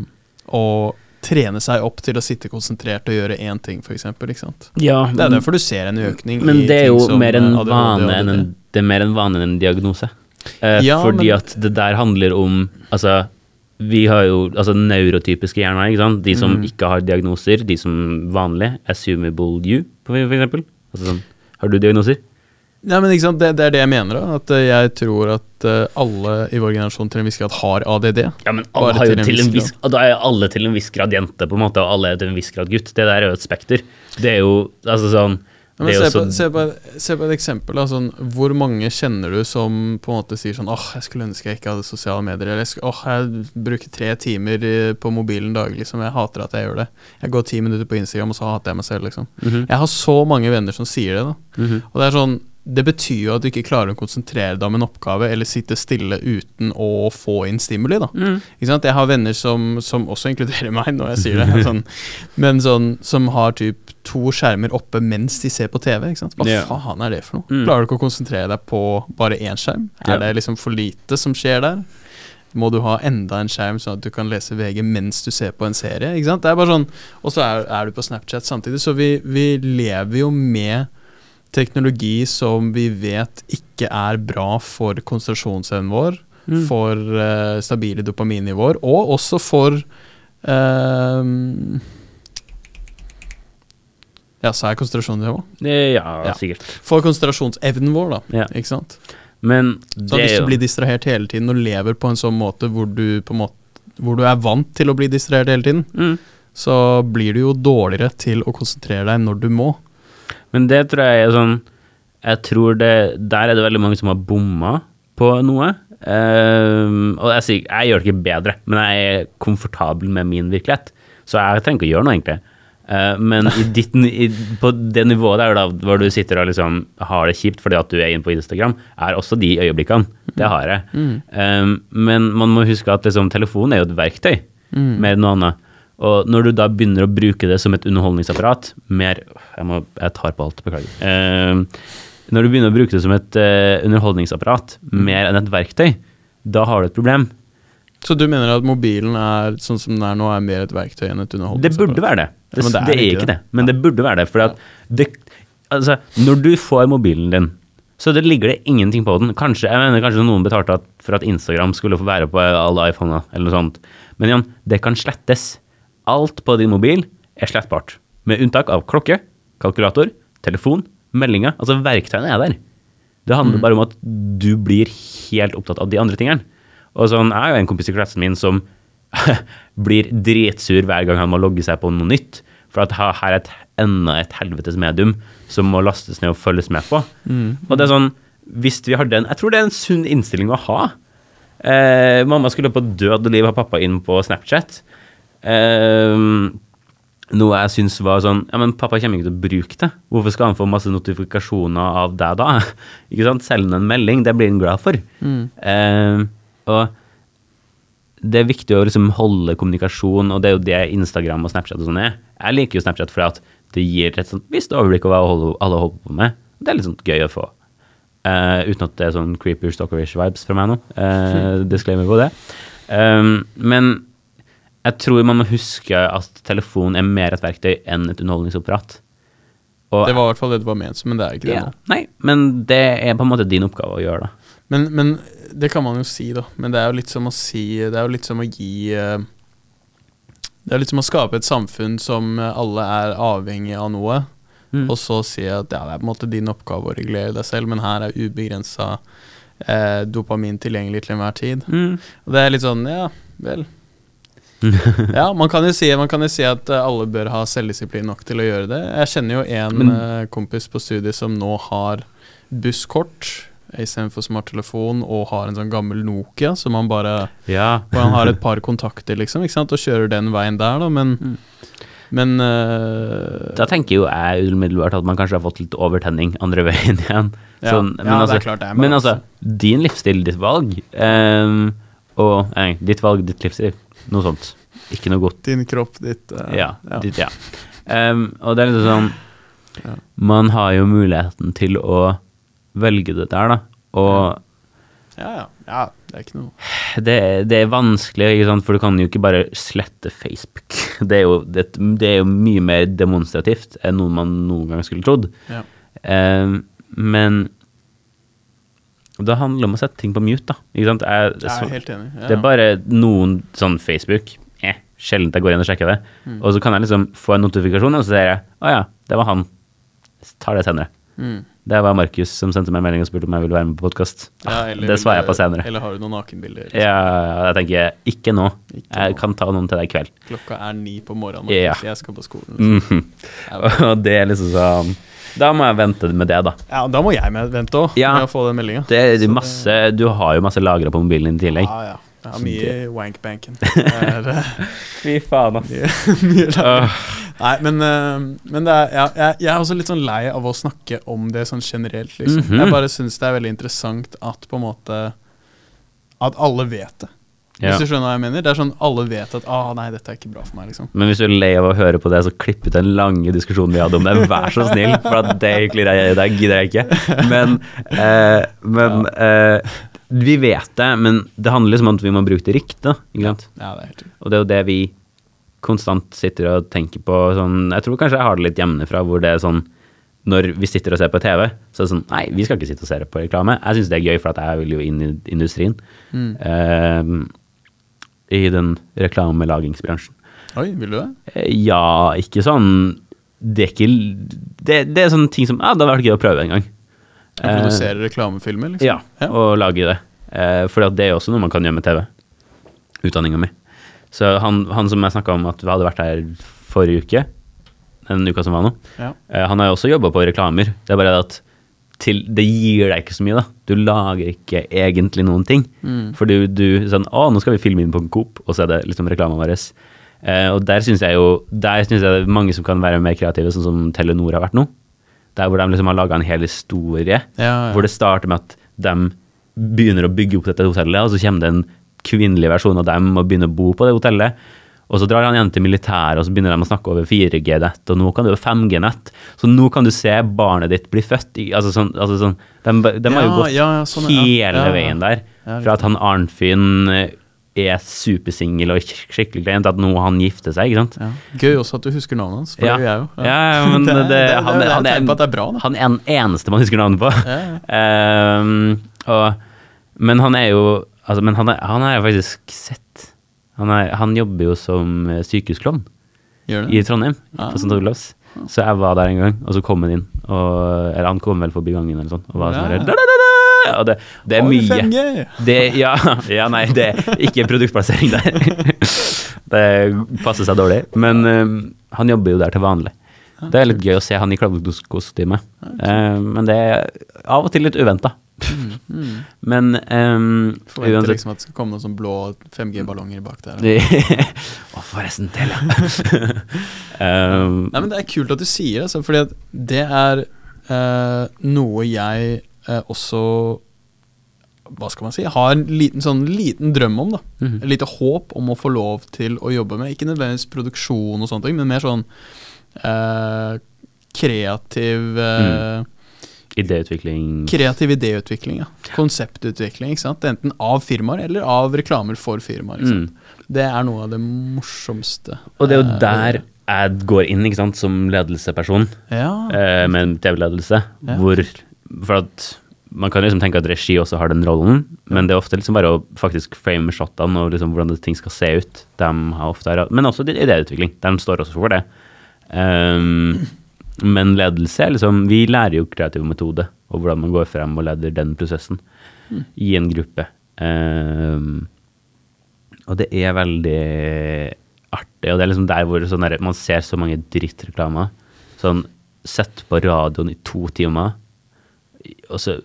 Å trene seg opp til å sitte konsentrert og gjøre én ting, f.eks. Ja Det er derfor du ser en økning Men det er jo mer en ADHD vane enn en, det er mer en vane enn en diagnose. Eh, Ja, fordi men- at det der handler om Altså, vi har jo altså neurotypiske hjerner, ikke sant. De som Mm. ikke har diagnoser, de som vanlig, assumable you, for for eksempel. Altså sånn, har du diagnoser? Nei, men sant, det, det er det jeg mener. da At eh, jeg tror at eh, alle i vår generasjon til en viss grad har ADD. Ja, men alle har jo til en til en viss grad. Da er alle til en viss grad jente, på en måte, og alle er til en viss grad gutt. Det der er jo et spekter. Det er jo altså sånn Ja, men se, på, se, på, et- se på et eksempel. Da, sånn, hvor mange kjenner du som på en måte sier sånn åh, jeg skulle ønske jeg ikke hadde sosiale medier. Eller åh, oh, jeg bruker tre timer på mobilen daglig. Liksom. Jeg hater at jeg gjør det. Jeg går ti minutter på Instagram, og så hater jeg meg selv. Liksom. Mhm, Jeg har så mange venner som sier det. da mhm. Og det er sånn det betyr jo at du ikke klarer å konsentrere deg om en oppgave eller sitte stille uten å få inn stimuli. da Mm. Ikke sant? Jeg har venner som, som også inkluderer meg når jeg sier det, sånn, men sånn, som har typ to skjermer oppe mens de ser på TV. Ikke sant? Hva Ja. faen er det for noe? Mm. Klarer du ikke å konsentrere deg på bare én skjerm? Ja. Er det liksom for lite som skjer der? Må du ha enda en skjerm sånn at du kan lese VG mens du ser på en serie? Ikke sant? Det er bare sånn Og så er, er du på Snapchat samtidig, så vi, vi lever jo med teknologi som vi vet ikke er bra for konsentrasjonsevnen vår, Mm. for uh, stabile dopaminnivåer, og også for uh, Ja, sa jeg konsentrasjonsnivå? Ja, Ja. sikkert. For konsentrasjonsevnen vår, da. Ja. Ikke sant? Men Så det hvis er du blir distrahert hele tiden og lever på en sånn måte hvor du på måte hvor du er vant til å bli distrahert hele tiden, mm. så blir du jo dårligere til å konsentrere deg når du må. Men det tror jeg er sånn Jeg tror det Der er det veldig mange som har bomma på noe. Um, og jeg, sier, jeg gjør det ikke bedre, men jeg er komfortabel med min virkelighet. Så jeg trenger ikke å gjøre noe, egentlig. Uh, men i ditt, i, på det nivået der da, hvor du sitter og liksom har det kjipt fordi at du er inne på Instagram, er også de øyeblikkene. Det har jeg. Ehm, men man må huske at liksom, telefonen er jo et verktøy, mer enn noe annet. Og når du da begynner å bruke det som et underholdningsapparat mer Jeg, må, jeg tar på alt, beklager. Eh, når du begynner å bruke det som et eh, underholdningsapparat mer enn et verktøy, da har du et problem. Så du mener at mobilen er sånn som den er nå, er mer et verktøy enn et underholdningsapparat? Det burde være det. Det, Ja, men det, er, ikke det. Men det burde være det. For altså, når du får mobilen din, så det ligger det ingenting på den. Kanskje, jeg mener kanskje noen betalte for at Instagram skulle få være på alle iPhoner, eller noe sånt. Men Jan, det kan slettes. Alt på din mobil er slettbart. Med unntak av klokke, kalkulator, telefon, meldinger. Altså verktøyene er der. Det handler bare om at du blir helt opptatt av de andre tingene. Og sånn, Jeg har jo en kompis i klassen min som blir dritsur hver gang han må logge seg på noe nytt. For at her er et, enda et helvetes medium som må lastes ned og følges med på. Og det er sånn, hvis vi har den Jeg tror det er en sunn innstilling å ha. Eh, mamma skulle på død og liv ha pappa inn på Snapchat. Eh, noe jeg syns var sånn Ja, men pappa kommer ikke til å bruke det. Hvorfor skal han få masse notifikasjoner av deg da? Ikke sant? Send en melding, det blir han glad for. Eh, og det er viktig å liksom holde kommunikasjon, og det er jo det Instagram og Snapchat og sånn er. Jeg liker jo Snapchat fordi at det gir et sånt visst overblikk over hva alle- alle holder på med. Det er litt sånn gøy å få. Uh, uten at det er sånn creepy stalkerish vibes fra meg nå. Uh, disclaimer på det. Um, men jeg tror man må huske at telefon er mer et verktøy enn et underholdningsapparat. Og, Det var i hvert fall det det var ment som, men det er ikke det ja, nå. Nei, men det er på en måte din oppgave å gjøre, det. Men, men det kan man jo si, da. Men det er jo litt som å si Det er jo litt som å gi eh, Det er litt som å skape et samfunn som alle er avhengig av noe, Mm. og så si at ja, det er på en måte din oppgave å regulere deg selv, men her er ubegrensa eh, dopamin tilgjengelig til enhver tid. Mm. Og det er litt sånn, ja, vel. ja, man kan si, man kan jo si at eh, alle bør ha selvdisiplin nok til å gjøre det. Jeg kjenner jo en Men- eh, kompis på studiet som nå har busskort istedenfor smarttelefon, og har en sånn gammel Nokia som han bare Ja. Hvor han har et par kontakter, liksom, og kjører den veien der, da, men Men uh, Da tenker jo jeg umiddelbart at man kanskje har fått litt overtenning andre veien igjen. Ja, Sånn, ja, det er klart det er men altså, din livsstil, ditt valg, um, og nei, ditt valg, ditt livsstil, noe sånt. Ikke noe godt. din kropp, ditt uh, Ja. Ditt, ja. Um, og det er litt sånn Man har jo muligheten til å velge det der, da. Og ja, ja. ja, det er ikke noe det, det er vanskelig, ikke sant? for du kan jo ikke bare slette Facebook. Det er jo, det, det er jo mye mer demonstrativt enn noe man noen gang skulle trodd. ja. Eh, men det handler om å sette ting på mute, da. Ikke sant? Jeg, Jeg er helt enig. Ja. Det er bare noen sånn Facebook eh, Sjelden jeg går inn og sjekker det. Mm. Og så kan jeg liksom få en notifikasjon, og så ser jeg å ja, det var han. Jeg Tar det senere. Mm. Det var Markus som sendte meg en melding og spurte om jeg ville være med på podkast. Ja, eller det svarer jeg på senere. Eller har du noen nakenbilder? Ja, jeg tenker ikke nå. Ikke Jeg nå. kan ta noen til deg i kveld. Klokka er ni på morgenen, Ja. Markus. jeg skal på skolen. liksom. Mhm. Og det er liksom sånn Da må jeg vente med det, da. Ja, Da må jeg vente òg, Ja. med å få den meldinga. Du har jo masse lagra på mobilen din i tillegg. Ja, ja. Jeg har mye i wankbanken. Eh, Fy faen, ass. mye, mye. Nei, men, eh, men det er, ja, jeg, jeg er også litt sånn lei av å snakke om det sånn generelt, liksom. Mhm. Jeg bare syns det er veldig interessant at på en måte At alle vet det. Ja. Hvis du skjønner hva jeg mener? Det er sånn alle vet at ah, nei, dette er ikke bra for meg, liksom. Men hvis du er lei av å høre på det, så klipp ut den lange diskusjonen vi hadde om det. Vær så snill, for at det det gidder jeg ikke. Men, eh, men eh, vi vet det, men det handler liksom om at vi må bruke det riktig. da, Ja, det Og det er jo det vi konstant sitter og tenker på. Sånn, jeg tror kanskje jeg har det litt hjemmefra, hvor det er sånn når vi sitter og ser på TV, så er det sånn Nei, vi skal ikke sitte og se på reklame. Jeg syns det er gøy, for at jeg vil jo inn i industrien. Mm. Eh, I den reklamelagingsbransjen. Oi, vil du det? Eh, Ja, ikke sånn Det er ikke Det, det er sånne ting som Ja, det hadde vært gøy å prøve en gang. Å produsere reklamefilmer, liksom? Ja, og lage det. Eh, for det er jo også noe man kan gjøre med TV. Utdanninga mi. Så han, han som jeg snakka om at vi hadde vært her forrige uke, den uka som var nå, Ja. eh, han har jo også jobba på reklamer. Det er bare det at til, det gir deg ikke så mye, da. Du lager ikke egentlig noen ting. Mm. For du sånn Å, nå skal vi filme inn på en Coop, og så er det liksom reklamen vår. Eh, og der syns jeg jo Der synes jeg det er mange som kan være mer kreative, sånn som Telenor har vært nå. Der hvor de liksom har laga en hel historie. Ja, ja. Hvor det starter med at de begynner å bygge opp dette hotellet, og så kommer det en kvinnelig versjon av dem og begynner å bo på det hotellet. Og så drar han igjen til militæret, og så begynner de å snakke over 4G-nett, og nå kan det jo 5G-nett. Så nå kan du se barnet ditt bli født i altså sånn, altså sånn, De, de har jo gått ja, ja, sånn, hele veien der. Fra at han Arnfinn eh, er supersingel og skikkelig klein, til at nå han gifter seg, ikke sant. Ja. Gøy også at du husker navnet hans, for Ja. det gjør jeg jo. Ja, ja, men det, Det det han, det er han, er, bra, han er den eneste man husker navnet på. Ehm, og, men han er jo altså, Men han, er, han er faktisk sett. Han, er, han jobber jo som eh, sykehusklovn i? Trondheim, ja. på St. Olavs. Så jeg var der en gang, og så kom han inn. Og, eller han kom vel forbi gangen, eller sånn. Og var sånn da, da, da, da, og det, det er Oi, mye 5G! det, ja, ja, nei, det er ikke produktplassering der. det passer seg dårlig. Men um, han jobber jo der til vanlig. Det er litt gøy å se han i klovnekostyme. Uh, men det er av og til litt uventa. Mm. Men um, Forventer uansett liksom at det skal komme noen sånn blå 5G-ballonger bak der. Å, forresten, til um, Nei, men Det er kult at du sier det, altså, fordi at det er uh, noe jeg uh, også Hva skal man si? Har en liten, sånn, liten drøm om. da Mhm. Et lite håp om å få lov til å jobbe med. Ikke nødvendigvis produksjon og sånne ting, men mer sånn eh, kreativ eh, Idéutvikling. Kreativ idéutvikling, ja. Konseptutvikling. ikke sant? Enten av firmaer eller av reklamer for firmaer. ikke sant? Mm. Det er noe av det morsomste. Og det er jo eh, der ad går inn ikke sant, som ledelseperson Ja. eh, med en TV-ledelse, Ja. hvor For at man kan liksom tenke at regi også har den rollen, men det er ofte liksom bare å faktisk frame shotene og liksom hvordan ting skal se ut. De har ofte, men også idéutvikling. De står også for det. Um, men ledelse er liksom Vi lærer jo kreativ metode og hvordan man går frem og leder den prosessen i en gruppe. Um, og det er veldig artig, og det er liksom der hvor sånn der, man ser så mange drittreklamer. Sånn sett på radioen i to timer, og så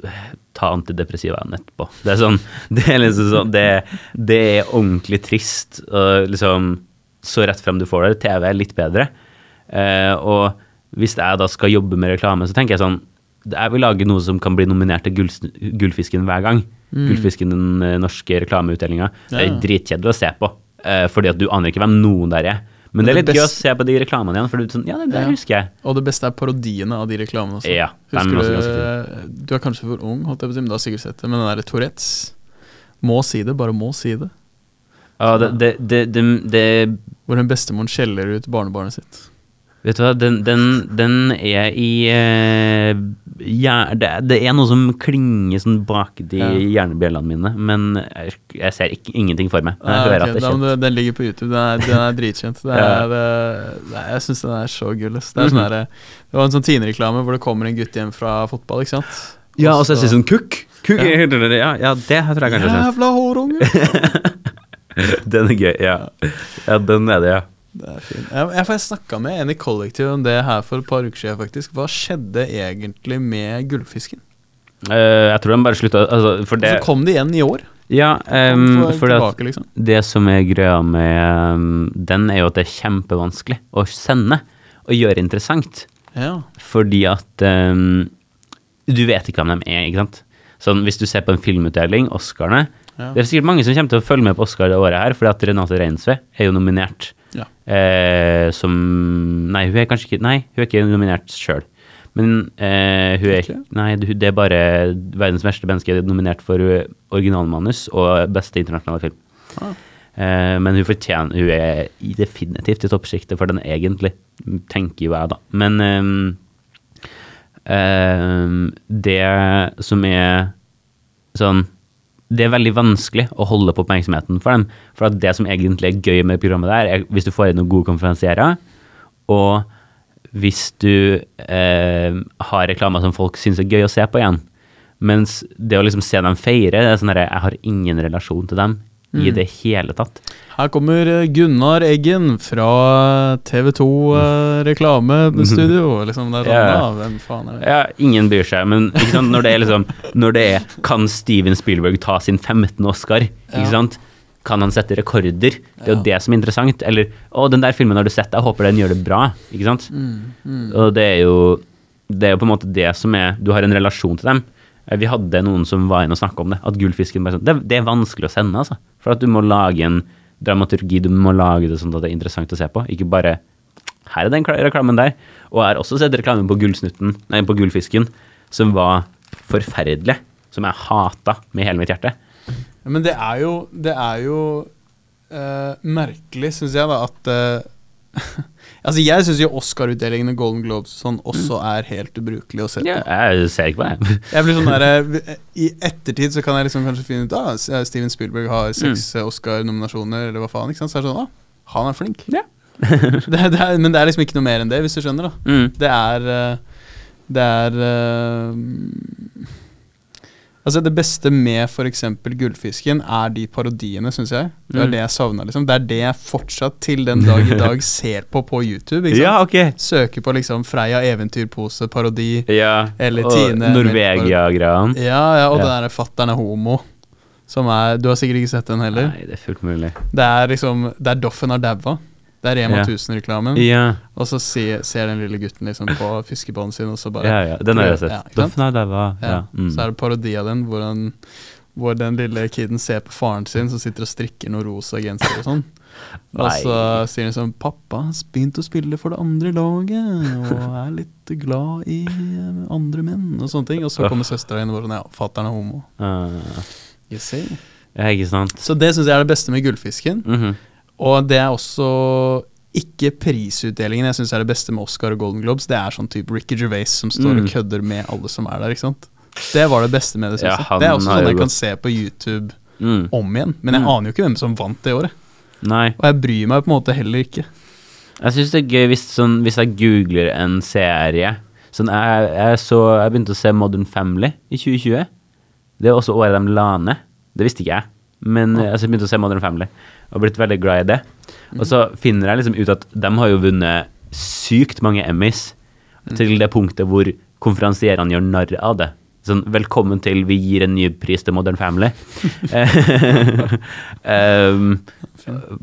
ta antidepressiva etterpå. Det er sånn Det er liksom sånn Det, det er ordentlig trist. Og liksom Så rett frem du får det. TV er litt bedre. Uh, og hvis jeg da skal jobbe med reklame, så tenker jeg sånn Jeg vil lage noe som kan bli nominert til Gull- Gullfisken hver gang. Gullfisken, den eh, norske reklameutdelinga. Det er Ja. dritkjedelig å se på, eh, fordi at du aner ikke hvem noen der er. Men det er litt det gøy å se på de reklamene igjen, for du er sånn Ja, det det Ja. husker jeg. Og det beste er parodiene av de reklamene også. Ja, er Husker også du Du er kanskje for ung, holdt jeg på å si, men du har sikkert sett det. Men den derre Tourettes Må si det, bare må si det. Ja, det, det, det, det, det Hvor en bestemoren skjeller ut barnebarnet sitt. Vet du hva, den, den, den er i eh, hjer- det, det er noe som klinger sånn bak de Ja. hjernebjellene mine, men jeg, jeg ser ikke, ingenting for meg. Jeg Ah, hører ok, at det er men kjent. det- Den ligger på YouTube. Den er, den er dritkjent. Det Ja. er, eh, nei, jeg syns den er så gull. Det, er sånn det var en sånn Tine-reklame hvor det kommer en gutt hjem fra fotball, ikke sant? Ja, og så sier sånn kukk. Kuk, Ja. ja. ja, det tror jeg kanskje er Jævla hårunge! Den er gøy, ja. Ja, den er det, ja. Det er fint. Jeg, jeg, jeg snakka med en i kollektivet om det her for et par uker siden, faktisk. Hva skjedde egentlig med gullfisken? Uh, jeg tror de bare slutta altså, For det så kom det igjen i år. Ja, um, for for tilbake, liksom. det som er greia med um, den, er jo at det er kjempevanskelig å sende og gjøre interessant. Ja. Fordi at um, du vet ikke hvem de er, ikke sant. Sånn, hvis du ser på en filmutdeling, Oscarene Ja. Det er sikkert mange som kommer til å følge med på Oscar det året her, fordi at Renate Reinsve er jo nominert Ja. eh, som Nei, hun er kanskje ikke Nei, hun er ikke nominert sjøl. Men eh, hun er Ikke? Nei, det er bare verdens verste menneske nominert for eh, originalmanus og beste internasjonale film. Ah. Eh, men hun fortjener Hun er definitivt i toppsjiktet for den, egentlig, tenker jo jeg, da. Men ehm, ehm, det som er sånn Det er veldig vanskelig å holde på oppmerksomheten for dem. For at det som egentlig er gøy med programmet der, er hvis du får inn noen gode konferansierer, og hvis du eh, har reklamer som folk syns er gøy å se på igjen. Mens det å liksom se dem feire, det er sånn at Jeg har ingen relasjon til dem i Mm. det hele tatt. Her kommer eh, Gunnar Eggen fra TV2 eh, reklamestudio. Liksom, det er sånn, Ja. ja, hvem faen er det? Ja, ingen bryr seg, men ikke sant, når det er liksom Når det er Kan Steven Spielberg ta sin 15. Oscar? Ja. Ikke sant? Kan han sette rekorder? Det er jo Ja. det som er interessant. Eller Å, den der filmen har du sett, jeg håper den gjør det bra. Ikke sant? Mm, Og det er jo Det er jo på en måte det som er Du har en relasjon til dem. Eh, Vi hadde noen som var inne og snakka om det. At Gullfisken bare sånn det, det er vanskelig å sende, altså. For at du må lage en dramaturgi, du må lage det sånn at det er interessant å se på. Ikke bare Her er den reklamen der. Og jeg har også sett reklamen på Gullsnutten, nei, på Gullfisken, som var forferdelig. Som jeg hata med hele mitt hjerte. Men det er jo, det er jo uh, merkelig, syns jeg, da, at eh, Altså, jeg syns jo Oscar-utdelingen og Golden Globes sånn også er helt ubrukelig å se på. Ja, jeg ser ikke på det. Jeg blir sånn der, eh, I ettertid så kan jeg liksom kanskje finne ut ah, Steven Spielberg har seks Mm. Oscar-nominasjoner, eller hva faen. ikke sant? Så er det sånn, ah, han er flink. Ja. det, det er, men det er liksom ikke noe mer enn det, hvis du skjønner. da Mm. Det er eh, Det er Altså Det beste med f.eks. Gullfisken er de parodiene, syns jeg. Det er Mm. det jeg savna. Liksom. Det er det jeg fortsatt til den dag i dag ser på på YouTube. Ja, ok. Søker på liksom Freia eventyrpose-parodi. Ja, Eller og Tine Norvegia-greia. Ja, ja, og Ja. den derre 'Fatter'n er homo'. Som er Du har sikkert ikke sett den heller? Nei, det er fullt mulig. Det er liksom Det er Doffen har daua. Det er Rema 1000-reklamen. Ja, Og så ser, ser den lille gutten liksom på fiskebåten sin, og så bare ja, ja. Den har jeg sett. Mm. Så er det parodi av den, hvor, han, hvor den lille kiden ser på faren sin som sitter og strikker noe rosa genser og sånn. Og så sier han sånn 'Pappa har begynt å spille for det andre laget, og er litt glad i eh, andre menn', og sånne ting. Og så kommer søstera inn og bare 'Ja, fatter'n er homo'. Uh. You see? ja, ikke sant. Så det syns jeg er det beste med Gullfisken. Mhm. Og det er også ikke prisutdelingen jeg syns er det beste med Oscar og Golden Globes. Det er sånn type Ricky Gervais som står og Mm. kødder med alle som er der. ikke sant? Det var det beste med det, Ja, Det er også sånn jeg kan se på YouTube Mm. om igjen. Men jeg Mm. aner jo ikke hvem som vant det året. Nei. Og jeg bryr meg på en måte heller ikke. Jeg syns det er gøy hvis, sånn, hvis jeg googler en serie sånn, jeg, jeg, så, jeg begynte å se Modern Family i 2020. Det er også året de la ned. Det visste ikke jeg. Men Ja. altså, jeg begynte å se Modern Family og blitt veldig glad i det. Og så finner jeg liksom ut at de har jo vunnet sykt mange Emmys til det punktet hvor konferansierene gjør narr av det. Sånn, velkommen til, vi gir en ny pris til Modern Family. um,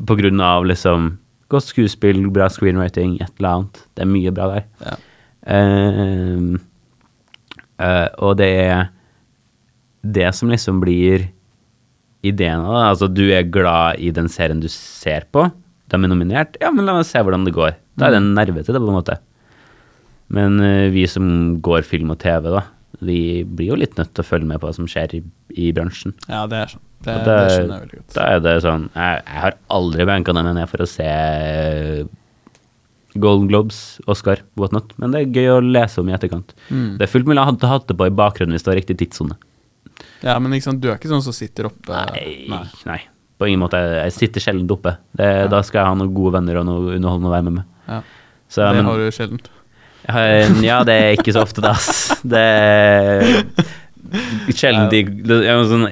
på grunn av liksom Godt skuespill, bra screenwriting, et eller annet. Det er mye bra der. Ja. Ehm, eh, og det er det som liksom blir ideen av det. Altså, du er glad i den serien du ser på. De er nominert. Ja, men la meg se hvordan det går. Da er det en nerve til det, på en måte. Men uh, vi som går film og TV, da, vi blir jo litt nødt til å følge med på hva som skjer i, i bransjen. Ja, det er sånn. Det, det, det- skjønner jeg veldig godt. Da er det sånn Jeg, jeg har aldri benka meg ned for å se eh, Golden Globes, Oscar, whatnot, men det er gøy å lese om i etterkant. Mm. Det er fullt mulig å ha det på i bakgrunnen hvis det var riktig tidssone. Ja, men liksom, du er ikke sånn som sitter oppe Nei, nei. På ingen måte. Jeg sitter sjelden oppe. Det, Da skal jeg ha noen gode venner og noe underholdende å være med med. Ja. Så, det men, har du sjelden. ja, det er ikke så ofte, da. ass. Det er sjelden de, de, ja, sånn,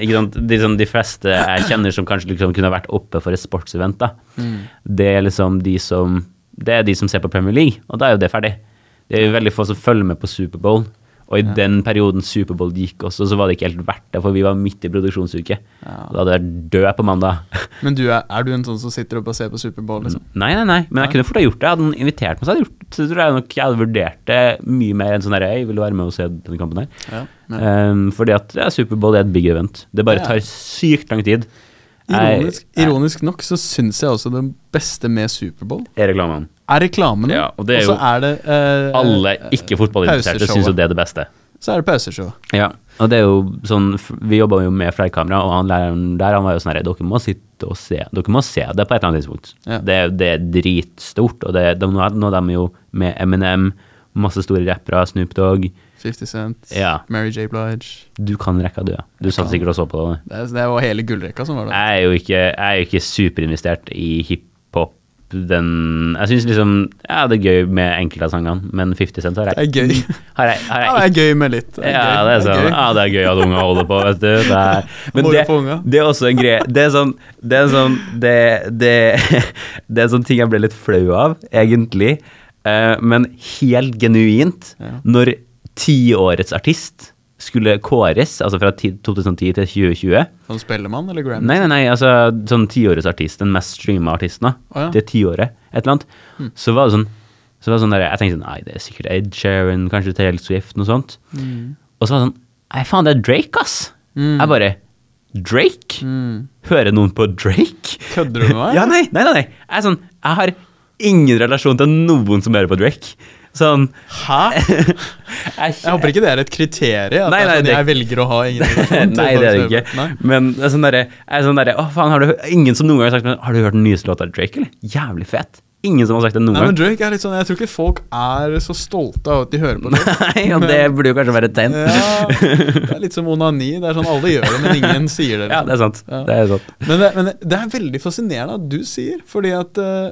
de, de fleste jeg kjenner som kanskje liksom kunne vært oppe for et sportsevent. Mm. det er liksom de som Det er de som ser på Premier League, og da er jo det ferdig. Det er jo veldig få som følger med på Superbowl. Og i Ja. den perioden Superbowl gikk også, så var det ikke helt verdt det, for vi var midt i produksjonsuke. Ja. Da hadde jeg død på mandag. Men du er, er du en sånn som sitter oppe og ser på Superbowl, liksom? Nei, nei, nei, men jeg kunne fort ha gjort det. Hadde han invitert meg, så hadde jeg gjort så tror jeg nok jeg hadde vurdert det mye mer enn sånn her jeg vil være med og se denne kampen her? Ja. Um, fordi at ja, Superbowl er et big event. Det bare tar sykt lang tid. Ironisk, ironisk nok så syns jeg også det beste med Superbowl Er reklamene. er reklamene. Ja, og det er så jo er det uh, Alle ikke-fotballinteresserte syns jo det er det beste. Så er det pauseshow. Ja, og det er jo sånn Vi jobba jo med flerkamera, og han læreren der han var jo sånn her Dere må sitte og se Dere må se det på et eller annet tidspunkt. Ja. Det, det er dritstort, og det, de, nå er de jo med Eminem, masse store rappere, Snoop Dogg 50 Cent, Ja. Mary J. Blige. Du kan rekka, du, ja. Du satt sikkert og så på det. Det, er- det var hele gullrekka som var der. Jeg er jo ikke, jeg er jo ikke superinvestert i hiphop. Den Jeg syns liksom Ja, det er gøy med enkelte av sangene, men 50 Cent har jeg Det er gøy. har jeg, har Ja, det er gøy med litt. Ja, det er sånn, gøy. ja, det er gøy at unger holder på, vet du. Det er, men det, det er også en greie Det er sånn Det er sånn Det, det, det er sånn ting jeg ble litt flau av, egentlig. Uh, men helt genuint, Ja. når tiårets artist skulle kåres, altså fra 2010 til 2020 Sånn Spellemann eller Grammy? Nei, nei, nei, altså sånn tiårets artist, den mest streama artisten, da. Oh, ja. Det tiåret, et eller annet. Så var det sånn så var det sånn der, Jeg tenkte sånn Nei, det er sikkert Ed Sheeran, kanskje Taylor Swift, noe sånt. Mm. Og så var det sånn Nei, faen, det er Drake, ass! Mm. Jeg bare Drake? Mm. Hører noen på Drake? Kødder du med meg? Ja, nei, nei, nei. nei. Jeg er sånn Jeg har ingen relasjon til noen som hører på Drake. Sånn Hæ? Jeg, håper ikke det er et kriterium. At Nei, det er nei, sånn, jeg velger å ha ingen Nei, det er det ikke. Nei. Men det er sånn derre er sånn der, Å, faen, har du Ingen som noen gang har sagt men, Har du hørt den nyeste låta av Drake, eller? Jævlig fet. Ingen som har sagt det noen Nei, men gang. Drake er litt sånn Jeg tror ikke folk er så stolte av at de hører på det. Nei, og det burde jo kanskje være et tegn. Ja, det er litt som onani. Det er sånn Alle gjør det, men ingen sier det. Ja, Liksom. det er sant. Ja. Det er sant. Men, det, men det- er veldig fascinerende at du sier, fordi at eh,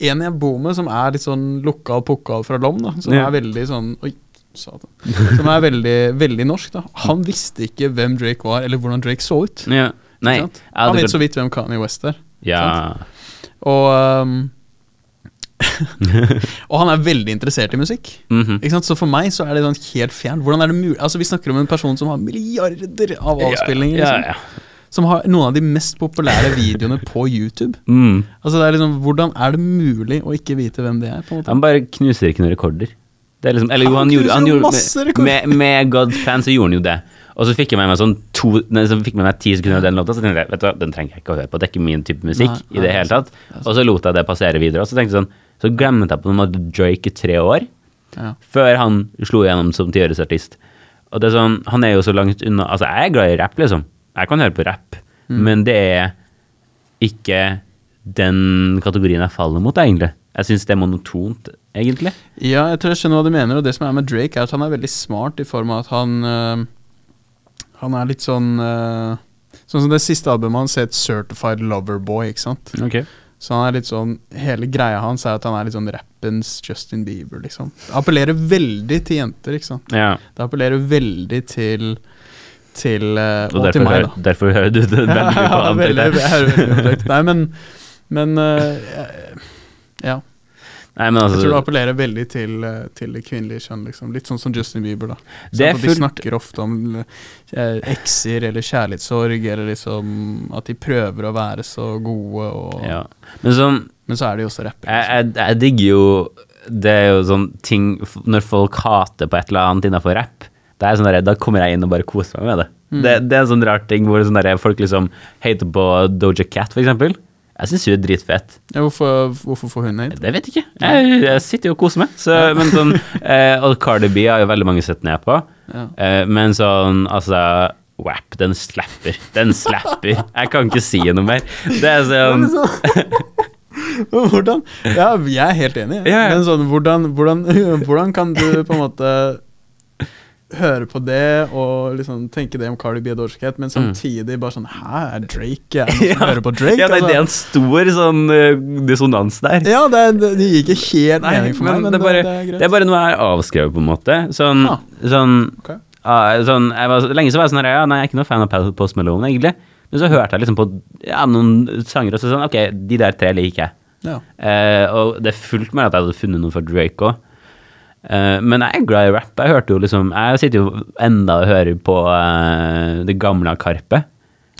en jeg bor med, som er litt sånn lukka og pukka fra Lom, da, som Ja. er veldig sånn Oi, satan. Som er veldig, veldig norsk, da. Han visste ikke hvem Drake var, eller hvordan Drake så ut. Ja. Nei. Han vet så vidt hvem Kanye West er. Ja. Og um, Og han er veldig interessert i musikk. Mhm. Ikke sant? Så for meg så er det sånn helt fjern. Hvordan er det mulig? Altså Vi snakker om en person som har milliarder av avspillinger. Ja, Liksom, ja. Som har noen av de mest populære videoene på YouTube. Mm. Altså det er liksom, Hvordan er det mulig å ikke vite hvem det er? på en måte? Han bare knuser ikke noen rekorder. Det er liksom, eller jo, Han han gjorde, han jo gjorde med, med God's plan så gjorde han jo det. Og så fikk jeg med meg sånn to nei, så fikk jeg med meg ti sekunder av den låta, så tenkte jeg vet du hva, den trenger jeg ikke å høre på. Det er ikke min type musikk Nei, i det hele tatt. Og så lot jeg det passere videre. Og så tenkte jeg sånn, så glemte jeg på noe med Drake i tre år, Ja. før han slo igjennom som tiårsartist. Og det er sånn, han er jo så langt unna Altså, jeg er glad i rapp, liksom. Jeg kan høre på rapp, Mm. men det er ikke den kategorien jeg faller mot, egentlig. Jeg syns det er monotont, egentlig. ja, jeg tror jeg skjønner hva du mener. Og det som er med Drake, er at han er veldig smart i form av at han øh, Han er litt sånn øh, Sånn som det siste albumet hans het Certified Loverboy, ikke sant? Så han er litt sånn Hele greia hans er at han er litt sånn rappens Justin Bieber, liksom. Det appellerer veldig til jenter, ikke sant. Ja, Det appellerer veldig til til øh, og Og, til meg, hører, da. derfor hører du det veldig Ja, jeg. jeg veldig på Drake. Nei, men Men uh, Ja. Nei, men Jeg tror det altså appellerer veldig til, eh, til det kvinnelige kjønn, liksom. Litt sånn som Justin Bieber, da. Sant? De snakker ofte om eh, ekser eller kjærlighetssorg, eller liksom at de prøver å være så gode, og ja. Men så, Men så er de også rappere. jeg, liksom. jeg, jeg digger jo Det er jo sånn ting Når folk hater på et eller annet innafor rapp, da, er jeg sånn der, da kommer jeg inn og bare koser meg med det. Mm. Det, det er en sånn rar ting hvor sånn der, folk liksom hater på Doja Cat, for eksempel. Jeg syns hun er dritfett. Ja, hvorfor, hvorfor får hun hate? Det vet jeg ikke. Jeg, jeg sitter jo og koser meg. Så, men sånn, eh, og Cardi B har jo veldig mange sett ned på. Ja. Eh, men sånn, altså WAP, den slapper. Den slapper. Jeg kan ikke si noe mer. Det er sånn Hvordan Ja, jeg er helt enig. Ja, ja. Men sånn, hvordan, hvordan, hvordan kan du på en måte høre på det og liksom tenke det om Cardi B Doja Cat, men samtidig bare sånn Hæ, er Drake Er det noen som hører på Drake? Mm. Ja, det, det er Altså, en stor sånn eh, dissonans der. ja, det, er- det, det gir ikke helt Nei, mening for men meg, men det, er bare, det, er greit. det er bare noe jeg har avskrevet, på en måte. Sånn, Ja. sånn, okay. ah, sånn jeg var, Lenge så var jeg sånn her, ja, nei, jeg er ikke noe fan av Post Malone, egentlig. Men så hørte jeg liksom på ja, noen sanger og så sånn, ok, de der tre liker jeg. Ja. Eh, og det fulgte meg at jeg hadde funnet noe for Drake òg. Men jeg er glad i rap. Jeg hørte jo liksom Jeg sitter jo enda og hører på eh, det gamle Karpe.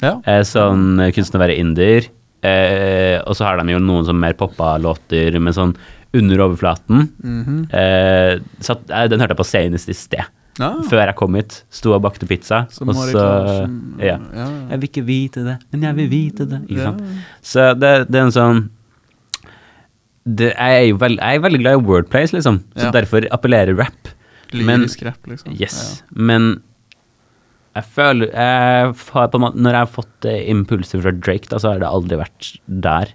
ja. Eh, sånn eh, kunsten å være inder. Eh, og så har de jo noen sånn mer poppa låter med sånn under overflaten. Mhm. eh, så eh, den hørte jeg på senest i sted. ja. Før jeg kom hit. Sto og bakte pizza. Som og så ja. ja. Jeg vil ikke vite det, men jeg vil vite det. Ikke Ja. sant? Så det, det er en sånn det, jeg, er jo veld, jeg er veldig glad i wordplays, liksom. Så Ja. derfor appellerer rap. Lyrisk rap, liksom. Yes. Men jeg føler jeg har på en måte, Når jeg har fått eh, impulser fra Drake, da, så har det aldri vært der.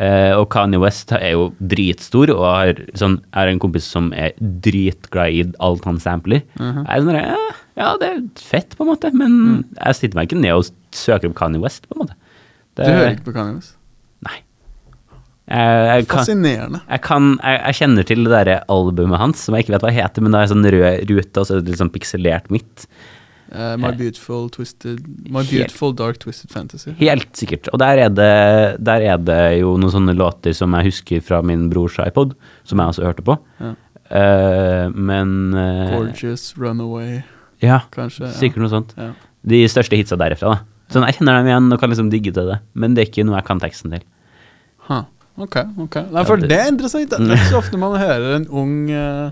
Eh, og Kanye West er jo dritstor, og har, sånn, er en kompis som er dritglad i alt han sampler. Mhm. Jeg er sånn ja, ja, det er fett, på en måte, men Mm. jeg sitter meg ikke ned og søker opp Kanye West, på en måte. Det, Du hører ikke på Kanye West? Nei. Jeg, kan, Fascinerende. jeg, kan, jeg, jeg kjenner til det derre albumet hans, som jeg ikke vet hva heter, men det er sånn rød rute, og så er det litt sånn pikselert midt. Uh, my beautiful twisted My beautiful dark twisted fantasy. Helt sikkert. Og der er, det, der er det jo noen sånne låter som jeg husker fra min brors iPod, som jeg også hørte på. Ja. Uh, men uh, Gorgeous, Runaway, Ja, kanskje. Ja. sikkert noe sånt. Ja. De største hitsa derifra, da. Sånn, Jeg kjenner dem igjen og kan liksom digge til det, men det er ikke noe jeg kan teksten til. Huh. Ok, ok. Nei, for det- er interessant. Det er ikke så ofte man hører en ung uh,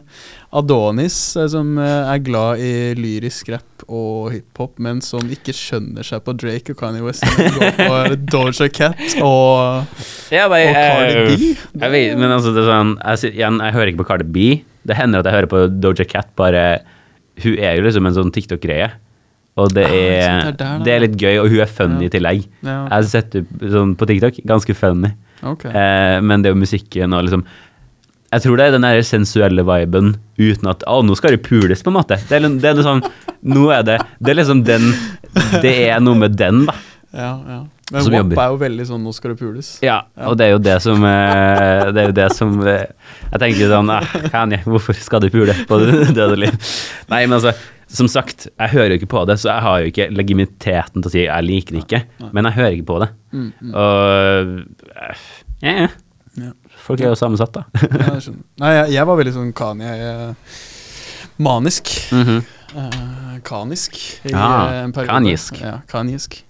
Adonis eh, som uh, er glad i lyrisk rap og hiphop, men som ikke skjønner seg på Drake og Kanye West. Men går på Doja Cat og, Ja, og Cardi B. Jeg vet, men altså, det er sånn, jeg, igjen, jeg hører ikke på Cardi B. Det hender at jeg hører på Doja Cat, bare Hun er jo liksom en sånn TikTok-greie. Og det Ah, er, det er litt gøy, og hun er funny i tillegg. Jeg har sett henne sånn på TikTok, ganske funny. Ok. Eh, men det er jo musikken og liksom Jeg tror det er den der sensuelle viben uten at Å, nå skal det pules, på en måte. Det er, det er liksom Nå er det Det er liksom den Det er noe med den, da. Ja, ja. Men WAP jobber. er jo veldig sånn 'nå skal det pules'. Ja, og det er jo det som eh, Det er jo det som eh, Jeg tenker sånn eh, Kanye, hvorfor skal du pule på døde liv? Nei, men altså, som sagt, jeg hører jo ikke på det, så jeg har jo ikke legitimiteten til å si jeg liker det ikke, men jeg hører ikke på det. Mm, mm. Og eh, ja, ja. Ja. Folk er jo sammensatt, da. Ja, jeg skjønner. Nei, jeg, jeg var veldig sånn Kanye-manisk. Manisk. -hmm. uh, kanisk. i, Ah, eh, en periode. kanjisk. Ja, kanjisk.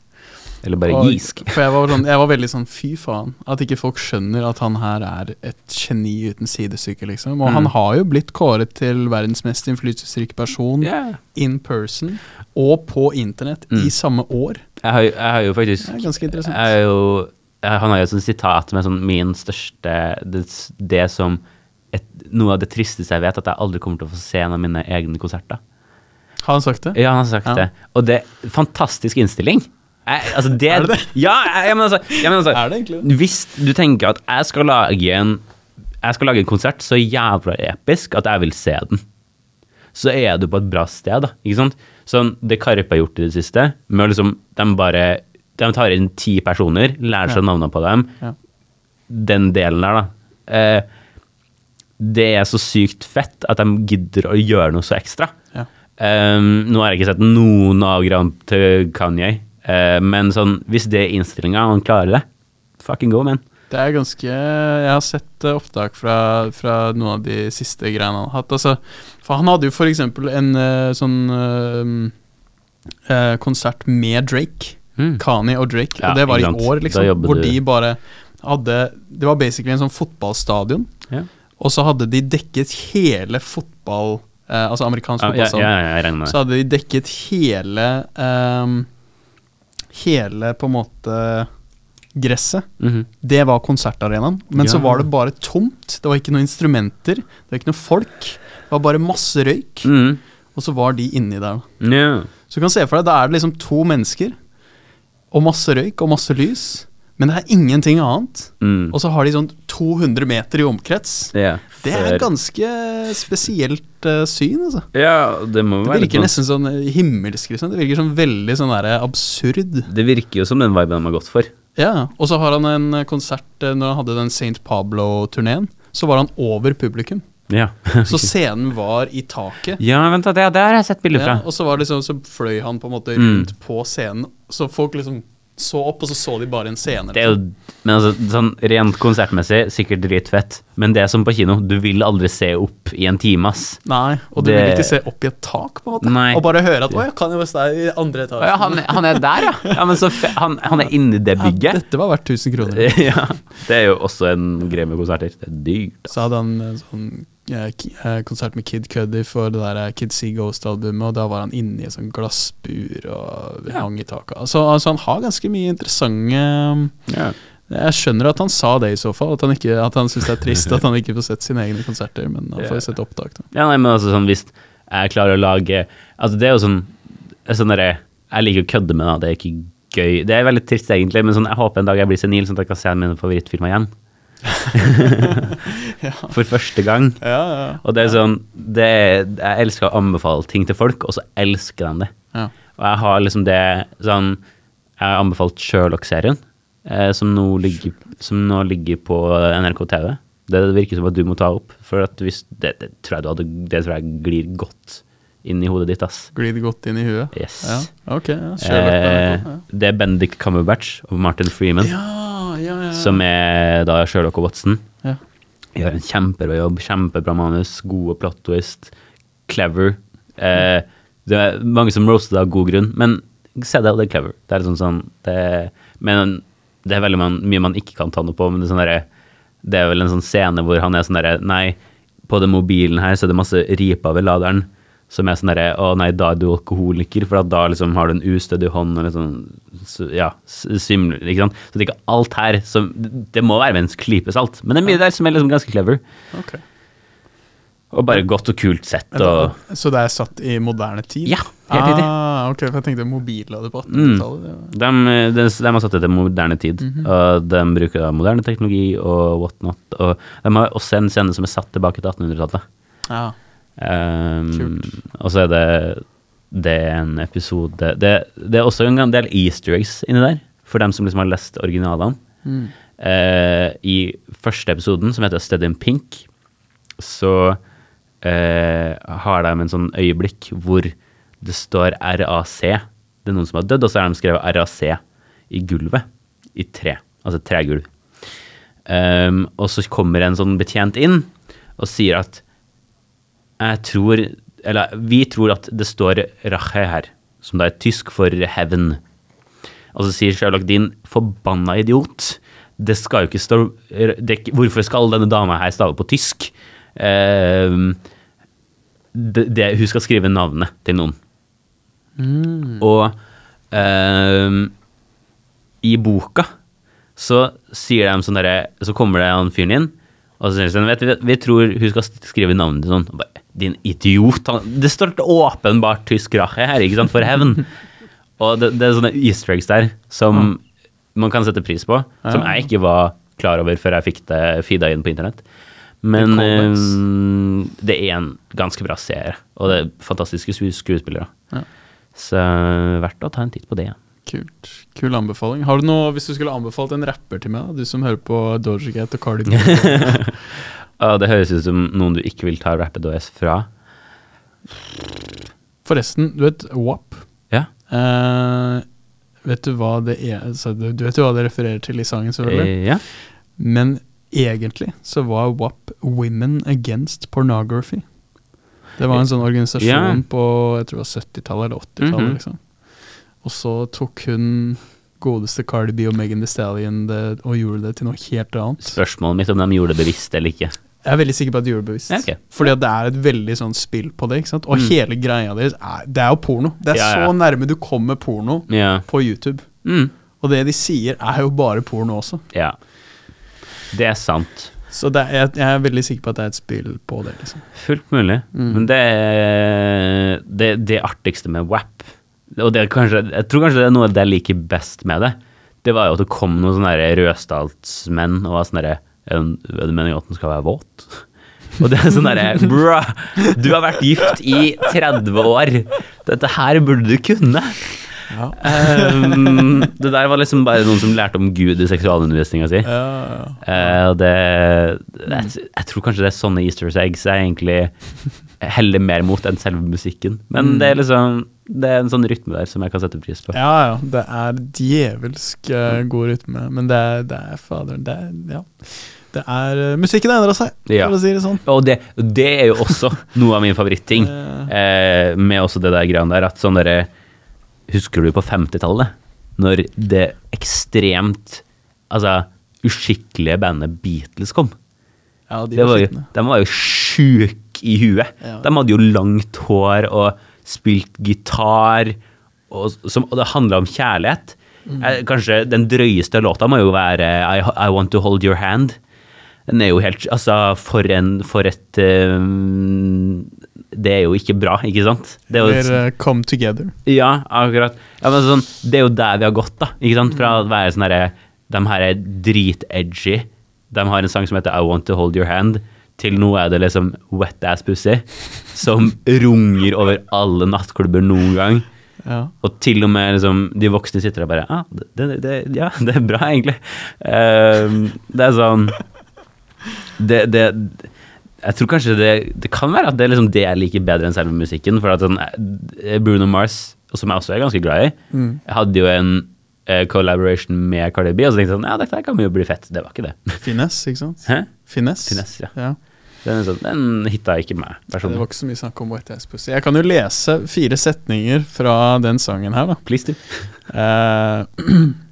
Eller bare Og- gisk. For jeg var, sånn, jeg var veldig sånn fy faen. At ikke folk skjønner at han her er et geni uten sidestykke, liksom. Og Mm. han har jo blitt kåret til verdens mest innflytelsesrike person yeah. in person og på internett Mm. i samme år. Jeg har, jeg har jo faktisk Det er ganske interessant. Jeg har jo, jeg, Han har jo et sånt sitat med sånn min største Det, det som et, Noe av det tristeste jeg vet, at jeg aldri kommer til å få se en av mine egne konserter. Har han sagt det? Ja, han har sagt Ja. det. Og det er fantastisk innstilling. Jeg, altså det, Er det det? Ja, jeg, jeg, mener altså, jeg, mener altså Er det egentlig det? Hvis du tenker at jeg skal lage en Jeg skal lage en konsert så jævla episk at jeg vil se den, så er du på et bra sted, da. Ikke sant? Sånn det Karpe har gjort i det siste, med å liksom De bare De tar inn ti personer, lærer seg Ja. navnene på dem. Ja. Den delen der, da. Eh, det er så sykt fett at de gidder å gjøre noe så ekstra. Ja. Um, nå har jeg ikke sett noen av Grand til Kanye, eh, men sånn, hvis det er innstillinga, og han klarer det, fucking go, man. Det er ganske Jeg har sett eh, opptak fra, fra noen av de siste greiene han har hatt. Altså, for han hadde jo for eksempel en eh, sånn uh, konsert med Drake. Mm. Kani og Drake. Ja, og det var i år, liksom. Hvor du- de bare hadde Det var basically en sånn fotballstadion. Ja. Og så hadde de dekket hele fotball eh, Altså amerikansk Ja, ja, fotballstadion. ja, det. Så hadde de dekket hele ehm, Hele på en måte gresset. Mhm. Det var konsertarenaen. Men så var det bare tomt. Det var ikke noen instrumenter. Det var ikke noe folk. Det var bare masse røyk. Mhm. Og så var de inni der. Yeah. Så du kan se for deg, da er det liksom to mennesker. Og masse røyk og masse lys. Men det er ingenting annet. Mm. Og så har de sånn 200 meter i omkrets. Ja, Det er et ganske spesielt uh, syn, altså. Ja, det må Det være Det virker nesten sånn eh, himmelsk, liksom. Det virker sånn veldig sånn der absurd. Det virker jo som den viben de har gått for. Ja, og så har han en eh, konsert eh, når han hadde den St. Pablo-turneen. Så var han over publikum. Ja. Så scenen var i taket. ja, vent da, det, det har jeg sett bilder fra. Ja, og så var det liksom, så fløy han på en måte Mm. rundt på scenen. Så folk liksom så opp, og så så de bare en scene. Det er jo, men altså, sånn rent konsertmessig, sikkert dritfett. Men det er som på kino, du vil aldri se opp i en time, ass. Nei, og du Det- vil ikke se opp i et tak, på en måte. Nei. Og bare høre at 'Å, jeg kan jo være det er i andre etasje'. Ja, han, han er der, ja. ja men så han, han er inni det Ja, bygget. dette var verdt 1000 kroner. Ja, det er jo også en greie med konserter. Det er dyrt. Så hadde han sånn eh, eh, konsert med Kid Cuddy for det der eh, Kid See Ghost-albumet, og da var han inne i et sånt glassbur og hang i taket. Altså, altså, han har ganske mye interessante Ja. Jeg skjønner at han sa det i så fall, at han, ikke, at han syns det er trist at han ikke får sett sine egne konserter, men han får jo sett opptak. Da. Ja, nei, men altså sånn hvis jeg klarer å lage Altså det er jo sånn, sånn der, Jeg liker å kødde med det, det er ikke gøy. Det er veldig trist egentlig, men sånn, jeg håper en dag jeg blir senil, sånn at jeg kan se mine favorittfilmer igjen. For første gang. Ja, ja, Og det er sånn det, er- Jeg elsker å anbefale ting til folk, og så elsker de det. ja. Og jeg har liksom det sånn Jeg har anbefalt Sherlock-serien, eh, som, som nå ligger på NRK TV. Det virker som at du må ta opp, for at hvis, det, det, tror jeg du hadde, det tror jeg glir godt inn i hodet ditt. ass. Glir godt inn i huet. Yes. Ja, ok. Ja, Sherlock, Eh, det er Bendik Cumberbatch og Martin Freeman, ja, ja, ja. som er da Sherlock og Watson. ja. Gjør en kjempebra jobb, kjempebra manus, gode plot twist, clever. Eh, det er mange som roaster det av god grunn, men se det, det er clever. Det er sånn sånn det, Men det er veldig man, mye man ikke kan ta noe på, men det er sånn der, Det er vel en sånn scene hvor han er sånn derre Nei, på den mobilen her så er det masse riper ved laderen. Som er sånn derre Å nei, da er du alkoholiker, for da liksom har du en ustødig hånd og liksom så, Ja, svimler, ikke sant. Så det er ikke alt her som Det må være med en klype salt, men det er mye der som er liksom ganske clever. Okay. Og bare godt og kult sett og Så det er satt i moderne tid? Ja, helt riktig. Ah, ok, for jeg tenkte mobillader på Mm. 1800-tallet. Mm. de, de, de har satt det til moderne tid. Mhm. Og de bruker da moderne teknologi og whatnot. Og de har også en scene som er satt tilbake til 1800-tallet. Ja. Um, og så er det Det er en episode det, det er også en del easter eggs inni der, for dem som liksom har lest originalene. Mm. Eh, I første episoden, som heter Steady in Pink, så eh, har de en sånn øyeblikk hvor det står RAC. Det er noen som har dødd, og så har de skrevet RAC i gulvet. I tre. Altså tregulv. Um, og så kommer en sånn betjent inn og sier at jeg tror Eller vi tror at det står Rache her, som da er tysk for heaven. Og så sier Sherlock din forbanna idiot. Det skal jo ikke stå det, Hvorfor skal denne dama her stave på tysk? Uh, det, det, hun skal skrive navnet til noen. Mm. Og uh, i boka så sier de sånn derre Så kommer det han fyren inn, og så sier de sånn vi, vi tror hun skal skrive navnet til noen. Og bare, Din idiot. Han, det står åpenbart tysk rache her, ikke sant, for hevn. Og det, det er sånne easter eggs der som man kan sette pris på, som jeg ikke var klar over før jeg fikk det feeda inn på internett. Men det, ehm, det er en ganske bra serie, og det er fantastiske skuespillere. Ja. Så verdt å ta en titt på det. Kult. Kul anbefaling. Har du noe, Hvis du skulle anbefalt en rapper til meg, da, du som hører på Doja Cat og Cardigan det høres ut som noen du ikke vil ta Rapid OS fra. Forresten, du vet WAP? Ja. Eh, vet du hva det er så du, du vet jo hva det refererer til i sangen, selvfølgelig? Eh, ja. Men egentlig så var WAP Women Against Pornography. Det var en sånn organisasjon yeah. på jeg tror det var 70-tallet eller 80-tallet. Mhm. liksom. Og så tok hun godeste Cardi B og Megan Thee Stallion det, og gjorde det til noe helt annet. Spørsmålet mitt om de gjorde det bevisst eller ikke. Jeg er veldig sikker på at det bevisst. Ja, ok. Fordi at det er et veldig sånn spill på det. ikke sant? Og Mm. hele greia deres er, det er jo porno. Det er Ja, ja. så nærme du kommer porno på YouTube. Mm. Og det de sier, er jo bare porno også. ja. Det er sant. Så er, jeg, jeg er veldig sikker på at det er et spill på det. liksom. Fullt mulig. Mm. Men det, det det artigste med WAP, og det er kanskje, jeg tror kanskje det er noe jeg liker best med det, det var jo at det kom noen sånne rødstatsmenn og var sånn derre Er det meninga at den skal være våt? Og det er sånn derre Bra! Du har vært gift i 30 år. Dette her burde du kunne. Ja. Um, det der var liksom bare noen som lærte om Gud i seksualundervisninga si. Ja, ja. og det jeg, jeg tror kanskje det er sånne easter eggs jeg egentlig heller mer mot enn selve musikken. Men Mm. det er liksom Det er en sånn rytme der som jeg kan sette pris på. ja, ja. Det er djevelsk uh, god rytme, men det er, det er fader Det er Ja. Det er musikken Musikken endra seg, Ja. for å si det sånn. Og det, det er jo også noe av min favoritting Eh, eh, med også det der greiene der, at sånn derre Husker du på 50-tallet, når det ekstremt Altså uskikkelige bandet Beatles kom? ja, de Det var var jo, de var jo sjuke i huet. Ja. De hadde jo langt hår og spilt gitar, og, som, og det handla om kjærlighet. Mm. Eh, Kanskje den drøyeste låta må jo være I, I Want To Hold Your Hand. Den er jo helt Altså, for en For et um, Det er jo ikke bra, ikke sant? Det er jo, Eller uh, Come Together. ja, akkurat. Ja, men sånn, det er jo der vi har gått, da. Ikke sant? Fra å være sånn herre De her er drit-edgy. De har en sang som heter I Want To Hold Your Hand. Til nå er det liksom Wet Ass Pussy. Som runger over alle nattklubber noen gang. Ja. Og til og med liksom, de voksne sitter der bare ah, det, det, det, Ja, det er bra, egentlig. Uh, det er sånn det, det Jeg tror kanskje det, det kan være at det er liksom det jeg liker bedre enn selve musikken. For at sånn, eh, Bruno Mars, som jeg også er ganske glad i, Mm. hadde jo en uh, collaboration med Cardi B, og så tenkte jeg sånn Ja, dette kan jo bli fett. Det var ikke det. Finesse, ikke sant? Hæ? Finesse. Finesse, ja. ja. Den, sånn, den hitta ikke meg Det var ikke så mye snakk om Wet Ass Pussy. Jeg kan jo lese fire setninger fra den sangen her, da. Please, do. Eh,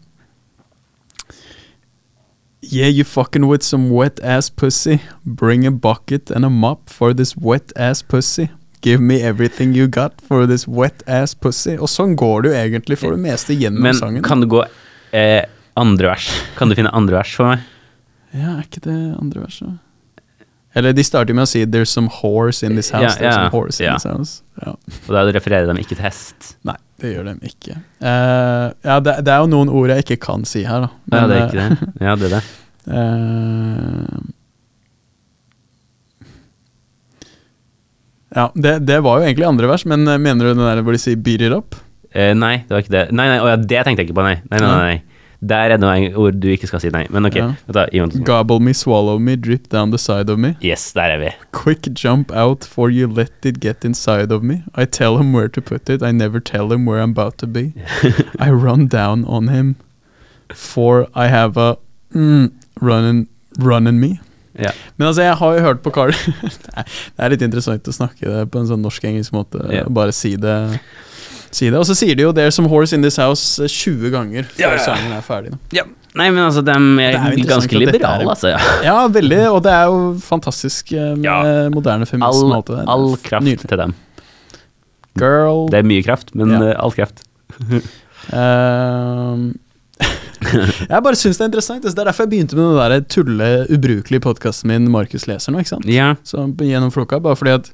yeah, you fucking with some wet ass pussy. Bring a bucket and a mop for this wet ass pussy. Give me everything you got for this wet ass pussy. Og sånn går det jo egentlig for det meste gjennom Men sangen. kan du gå eh, andre vers? Kan du finne andre vers for meg? Ja, er ikke det andre verset? Eller de starter med å si 'There's some horse in this house'. Yeah, some horse in ja. this house. Ja. Og da refererer de ikke til hest. Nei, det gjør de ikke. Uh, ja, det, det er jo noen ord jeg ikke kan si her, da. ja, det er eh, ikke det. Ja, det er det. Uh, ja, det, det var jo egentlig andre vers, men eh, mener du den der hvor de sier 'beat it up'? Uh, nei, det var ikke det. Nei, nei, å ja, det tenkte jeg ikke på, nei. Nei, nei, nei, nei. Der er det noen ord du ikke skal si, nei. Men ok, Ja. Gobble me, swallow me, drip down the side of me. Yes, der er vi. Quick jump out for you let it get inside of me. I tell him where to put it, I never tell him where I'm about to be. I run down on him, for I have a mm, running, running me. Ja. Men altså, jeg har jo hørt på Carl Det er litt interessant å snakke det på en sånn norsk-engelsk måte. Ja. Bare si det. Si det. Og så sier de jo 'There's some horse in this house' eh, 20 ganger før Ja, ja. sangen er ferdig. Ja. Nei, men altså, de er er, ganske liberale, er- altså. Ja. Ja, veldig. Og det er jo fantastisk eh, med moderne feminisme. All, alt all kraft Nydelig. til dem. Girl. Det er mye kraft, men eh, all kraft. Ehm, jeg bare syns det er interessant. Det er derfor jeg begynte med den der tulle, ubrukelige podkasten min Markus leser nå. ikke sant? Ja. Så gjennom floka, bare fordi at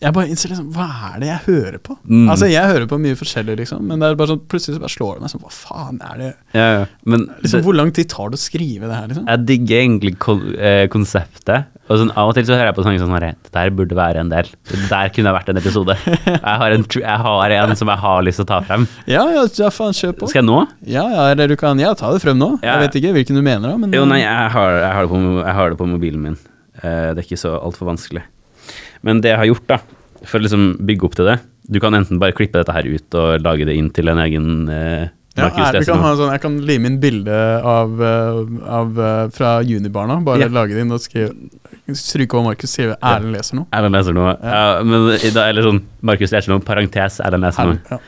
jeg bare innser liksom Hva er det jeg hører på? Mm. Altså Jeg hører på mye forskjellig, liksom, men det er bare sånn, plutselig så bare slår det meg sånn Hva faen er det ja, ja. Men liksom, det, Hvor lang tid tar det å skrive det her, liksom? jeg digger egentlig kon eh, konseptet. Og sånn, Av og til så hører jeg på sanger sånn Det der burde være en del. Det der kunne det vært en episode. Jeg har en, jeg har en som jeg har lyst til å ta frem. Ja, ja, ja faen, kjør på. Skal jeg nå? Ja, ja, eller du kan Ja, ta det frem nå. Ja. Jeg vet ikke hvilken du mener, da, men Jo, nei, jeg har, jeg har, det, på, jeg har det på mobilen min. Uh, det er ikke så altfor vanskelig. Men det jeg har gjort, da, for å liksom bygge opp til det Du kan enten bare klippe dette her ut og lage det inn til en egen eh, Ja, er, vi kan ha sånn, jeg kan lime inn bilde av, eh, av eh, fra Junibarna. Bare Ja. lage det inn og skrive Stryke over Markus, skrive 'Erlend leser noe'. Erlend leser noe. Ja. men da, eller sånn Markus leser noe, parentes Erlend leser noe. Ja.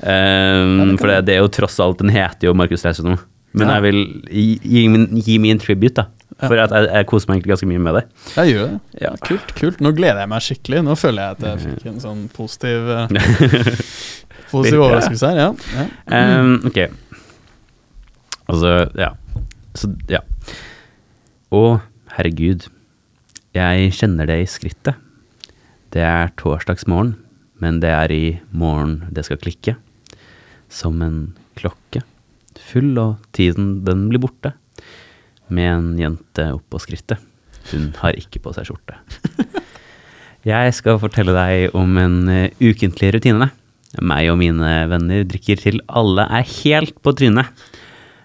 Um, Ja, det for det, det er jo tross alt Den heter jo Markus leser noe. Men Ja. jeg vil gi, gi, min, gi min tribute, da. For jeg, jeg koser meg egentlig ganske mye med det. Jeg gjør det. Ja. Kult. kult Nå gleder jeg meg skikkelig. Nå føler jeg at jeg fikk en sånn positiv eh, Positiv overraskelse her. Ja. ja. Um, ok. Altså, ja. Så, ja. Å, herregud. Jeg kjenner det i skrittet. Det er torsdagsmorgen, men det er i morgen det skal klikke. Som en klokke. Full, og tiden den blir borte. Med en jente oppå skrittet. Hun har ikke på seg skjorte. Jeg skal fortelle deg om en eh, ukentlig rutine. Meg og mine venner drikker til alle er helt på trynet.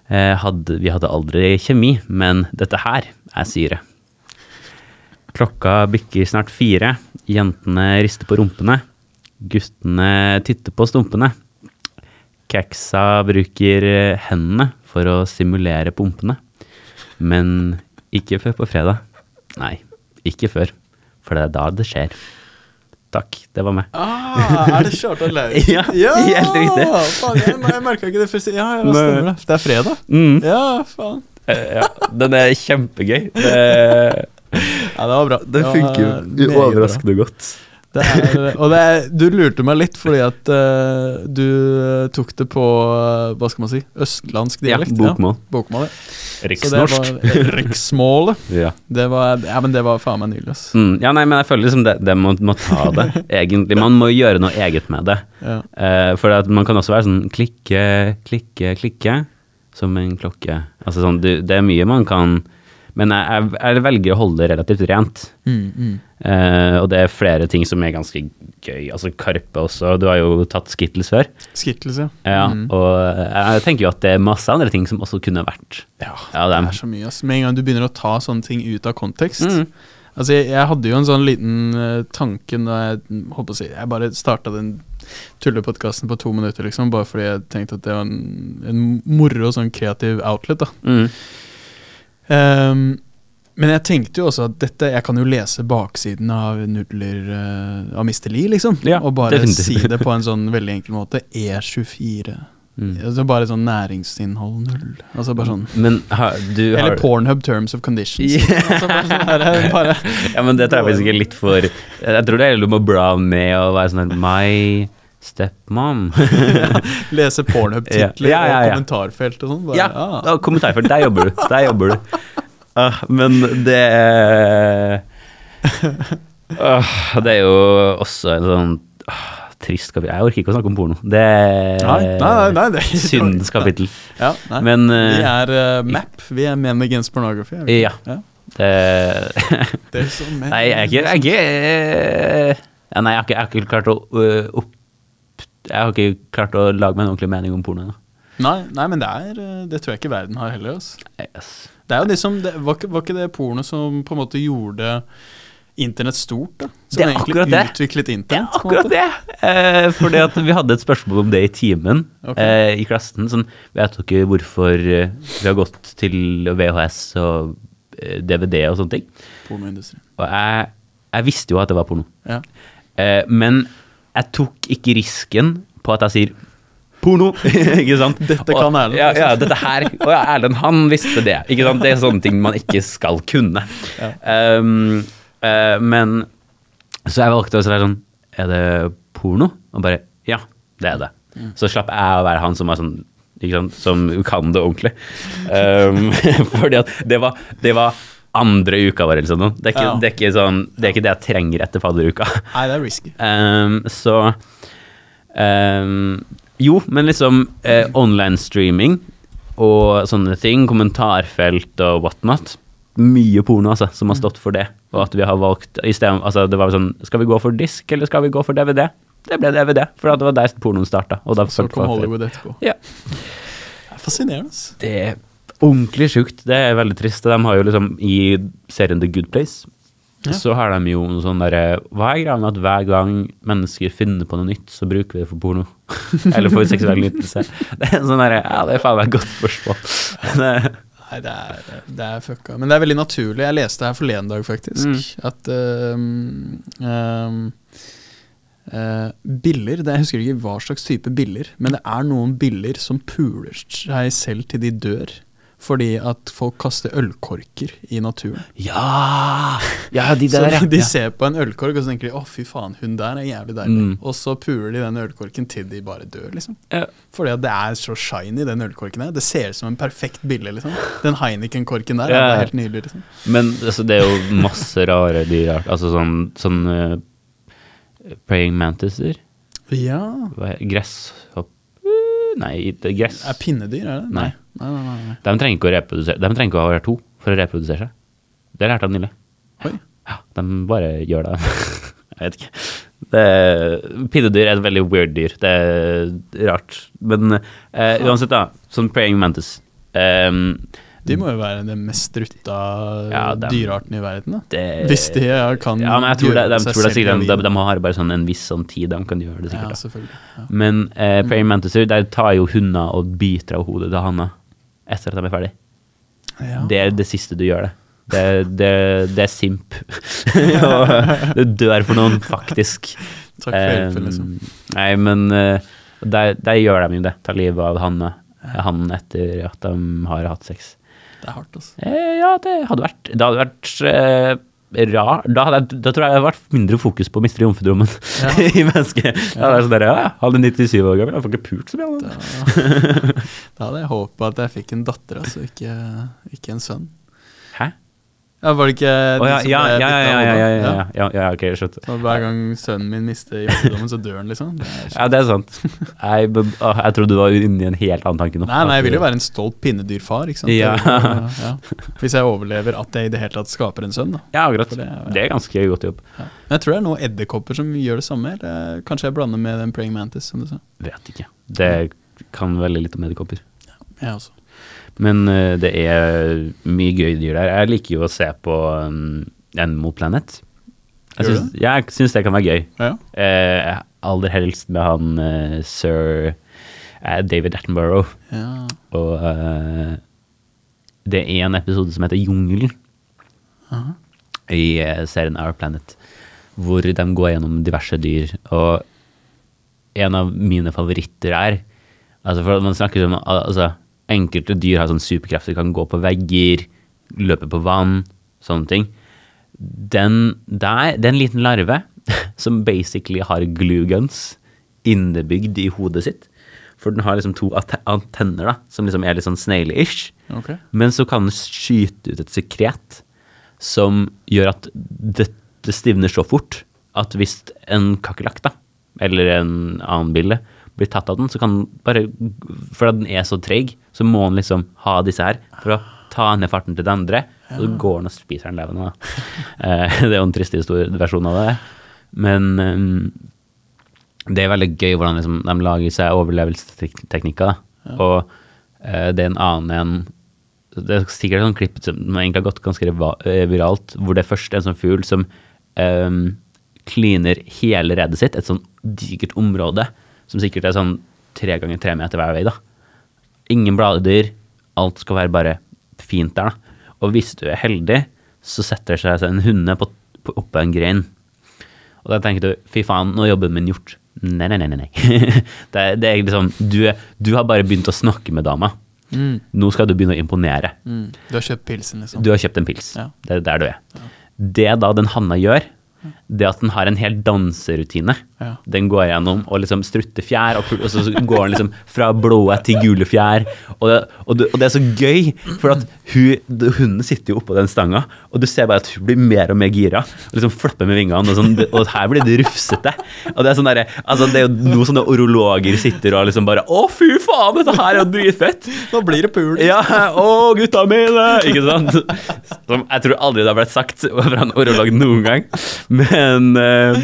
Eh, hadde, vi hadde aldri kjemi, men dette her er syre. Klokka bikker snart fire. Jentene rister på rumpene. Guttene titter på stumpene. Keksa bruker eh, hendene for å simulere pumpene. Men ikke før på fredag. Nei, ikke før. For det er da det skjer. Takk, det var meg. Ah, er det Kjartan Lauritzen? Ja, helt riktig. Faen, jeg, jeg merka ikke det først. Ja, ja, stemmer det. Det er fredag. Mm. Ja, faen. Eh, ja, den er kjempegøy. Det, Ja, det var bra. det funker jo overraskende bra. godt. Det er, og det er, du lurte meg litt fordi at uh, du eh, tok det på eh, Hva skal man si? Østlandsk dialekt. Ja, bokmål ja. bokmål ja. Riksnorsk. var eh, riksmålet. Ja. Det var, ja, men det var faen meg nydelig. Mm, ja, nei, men jeg føler liksom det, det må, må ta det, egentlig. Man må gjøre noe eget med det. Ja. Uh, for at man kan også være sånn klikke, klikke, klikke, som en klokke. Altså sånn, du, det er mye man kan Men jeg, jeg, jeg velger å holde det relativt rent. Mm, mm. Eh, og det er flere ting som er ganske gøy. Altså Karpe også. Du har jo tatt Skittles før. Skittles, ja. Ja, Mm. Og jeg tenker jo at det er masse andre ting som også kunne vært Ja, Ja, det er så mye, ass. Med en gang du begynner å ta sånne ting ut av kontekst Mm. Altså, jeg, jeg hadde jo en sånn liten uh, tanke da jeg holdt på å si Jeg bare starta den tullepodkasten på to minutter, liksom, bare fordi jeg tenkte at det var en, en moro sånn kreativ outlet, da. Mm. Ehm, men jeg tenkte jo også at dette Jeg kan jo lese baksiden av nudler uh, av Mr. Lee, liksom. Ja, og bare definitivt. si det på en sånn veldig enkel måte. E24. Mm. Altså bare sånn næringsinnhold null. Altså bare sånn Men ha, du Eller har Pornhub Terms of Conditions. Ja. altså bare sånn bare, Ja, men det tar jeg faktisk ikke litt for Jeg tror det er om å med å være sånn her My stepmom. lese Pornhub-titler Ja, ja, ja, og kommentarfelt og sånn. ja, ah. kommentarfelt. Der jobber du. Der jobber du. Ah, men det er ah, Det er jo også en sånn uh, trist kapittel. Jeg orker ikke å snakke om porno. Det er Nei, nei, nei, nei, det er syndens kapittel. Ja, nei. Men eh, vi er eh, MAP. Vi er Men Against Pornography. er vi ikke? Ja. det Det er så men- Nei, jeg er ikke, jeg ikke eh, ja, Nei, jeg har ikke, jeg har ikke klart å opp, Jeg har ikke klart å lage meg en ordentlig mening om porno ennå. Nei, nei, men det er eh, Det tror jeg ikke verden har heller. Altså. Yes. Det er jo liksom det, var, ikke, var ikke det porno som på en måte gjorde internett stort? da? Som Det er egentlig akkurat det. utviklet Det er internett? på en akkurat det! Eh, fordi at vi hadde et spørsmål om det i timen okay. eh, i klassen. Sånn, vet dere hvorfor eh, vi har gått til VHS og eh, DVD og sånne ting? Pornoindustrien. Og jeg, jeg visste jo at det var porno. Ja. Eh, men jeg tok ikke risken på at jeg sier porno. ikke sant? Dette kan Erlend, Ja, ja, dette her. Og ja, Erlend, han visste det. Ikke sant? Det er sånne ting man ikke skal kunne. Ja. Um, uh, men Så jeg valgte å være sånn Er det porno? Og bare Ja, det er det. Mm. Så slapp jeg å være han som er sånn ikke sant? Som kan det ordentlig. Um, fordi at det var, det var andre uka vår eller sånn. Det er, ikke, Ja. det, er ikke sånn, det er ikke det jeg trenger etter fadderuka. Nei, det er risky. Um, så um, Jo, men liksom eh, online streaming og sånne ting, kommentarfelt og whatnot. Mye porno, altså, som har stått for det. Og at vi har valgt i stedet, altså Det var sånn Skal vi gå for disk, eller skal vi gå for DVD? Det ble DVD, for det var der pornoen starta. Og Så kom. Hollywood etterpå. Ja. Det er fascinerende. Det er ordentlig sjukt. Det er veldig trist. De har jo liksom i serien The Good Place Ja. så har de jo noe sånn derre Hva er greia med at hver gang mennesker finner på noe nytt, så bruker vi det for porno? Eller for seksuell nytelse? Det er sånn derre Ja, det er faen meg godt spørsmål. Nei, det er, det er fucka. Men det er veldig naturlig. Jeg leste her forleden dag, faktisk, Mm. at øhm, um, Uh, biller det, Jeg husker ikke hva slags type biller, men det er noen biller som puler seg selv til de dør. Fordi at folk kaster ølkorker i naturen. Ja! Ja, de der, så de, ser på en ølkork og så tenker de 'å, fy faen, hun der er jævlig deilig'. Mm. Og så puler de den ølkorken til de bare dør, liksom. Ja. Fordi at det er så shiny, den ølkorken der. Det ser ut som en perfekt bilde, liksom. Den Heineken-korken der Ja. er helt nydelig, liksom. Men altså, det er jo masse rare dyr. Altså sånn, sånn uh, praying mantiser. Ja. Gresshopp... Nei, det er gress. Er pinnedyr, er det? Nei. Nei, nei, nei. De trenger ikke å reprodusere De trenger ikke å være to for å reprodusere seg. Det lærte jeg nylig. Oi. Ja, de bare gjør det. jeg vet ikke. Det, pinnedyr er et veldig weird dyr. Det er rart. Men eh, uansett, da. Sånn praying mantis. Um, De må jo være den mest strutta Ja, dyrearten i verden, da. det, Hvis de ja, kan Ja, men jeg tror, det, de, tror det er sikkert, de, de har bare sånn en viss sånn tid de kan gjøre det Ja, sikkert. da. selvfølgelig. Ja. Men eh, praying mantiser, der tar jo hunder og biter av hodet til handa etter at de er ferdig. Ja. Det er det siste du gjør det. Det, det, det er simp. og du dør for noen, faktisk. Takk for hjelpen, liksom. Eh, Nei, men uh, der, der gjør de jo det. Tar livet av han, han etter at de har hatt sex. Det er hardt, altså. Eh, ja, det hadde vært Det hadde vært eh, rar da, jeg, da tror jeg det hadde vært mindre fokus på å miste jomfrudommen Ja. i mennesket. Da hadde jeg sånn der, ja, han er 97 år gammel, han får ikke pult så mye. Da, da hadde jeg håpa at jeg fikk en datter, altså, ikke, ikke en sønn. Ja, Var det ikke ja, ja, ja, ja, ja, ja, ja, ja, ja, ja, ok. Så hver gang sønnen min mister jomfrudommen, så dør han, liksom. Det Ja, det er sant. Jeg, men, å, jeg trodde du var inne i en helt annen tanke nå. Nei, nei, jeg vil jo være en stolt pinnedyrfar, ikke sant. Ja. Ja. Hvis jeg overlever at jeg i det hele tatt skaper en sønn, da. Ja, akkurat. Det er- Det er ganske godt jobb. Ja. Men jeg tror det er noen edderkopper som gjør det samme. Eller kanskje jeg blander med den praying mantis, som du sa. Vet ikke. Det kan veldig litt om edderkopper. Jeg også. Men uh, det er mye gøy dyr der. Jeg liker jo å se på um, Animal Planet. Jeg syns, jeg syns det kan være gøy. Ja. Uh, aller helst med han uh, sir David Attenborough. ja. Og det er en episode som heter Jungelen i serien Our Planet, hvor de går gjennom diverse dyr. Og en av mine favoritter er altså for Man snakker om altså, enkelte dyr har sånn superkrefter, kan gå på vegger, løpe på vann, sånne ting. Den der, det er en liten larve som basically har glue guns innebygd i hodet sitt. For den har liksom to antenner da, som liksom er litt sånn snegle-ish. Okay. Men så kan den skyte ut et sekret som gjør at det, det stivner så fort at hvis en kakerlakk, da, eller en annen bille, blir tatt av den, så kan den bare For at den er så treg, så må han liksom ha disse her for å ta ned farten til den andre, og så går han og spiser den levende. Eh, det er jo en trist versjon av det. Men eh, det er veldig gøy hvordan liksom, de lager seg overlevelsesteknikker. Ja. Og uh, det er en annen en Det er sikkert et sånt klipp som egentlig har gått ganske eh, viralt, hvor det er først en sånn fugl som um, kliner hele redet sitt, et sånn digert område, som sikkert er sånn tre ganger tre meter hver vei. da. Ingen blader, alt skal være bare fint der. da. Og hvis du er heldig, så setter det seg en hunde på, på, oppå en grein. Og da tenker du fy faen, nå er jobben min gjort. Nei, nei, nei. nei, det, er- det er liksom, du, du har bare begynt å snakke med dama. Mm. Nå skal du begynne å imponere. Mm. Du har kjøpt pilsen, liksom. Du har kjøpt en pils. Ja. Det er der du er. Det da den hanna gjør, det at den har en hel danserutine. Ja. Den går gjennom og liksom strutter fjær, og, og så går den liksom fra blåe til gule fjær. Og det, og, det, og det er så gøy, for at hun, hunden sitter jo oppå den stanga, og du ser bare at hun blir mer og mer gira. Og liksom flipper med vingene, og, sånn, og her blir det rufsete. Og det er sånn altså Det er jo noen sånne orologer sitter og liksom bare Å, fy faen, dette her er jo dritfett! Nå blir det pul. Ja, å, gutta mine! Ikke sant? Som jeg tror aldri det har blitt sagt fra en orolog noen gang. Men eh,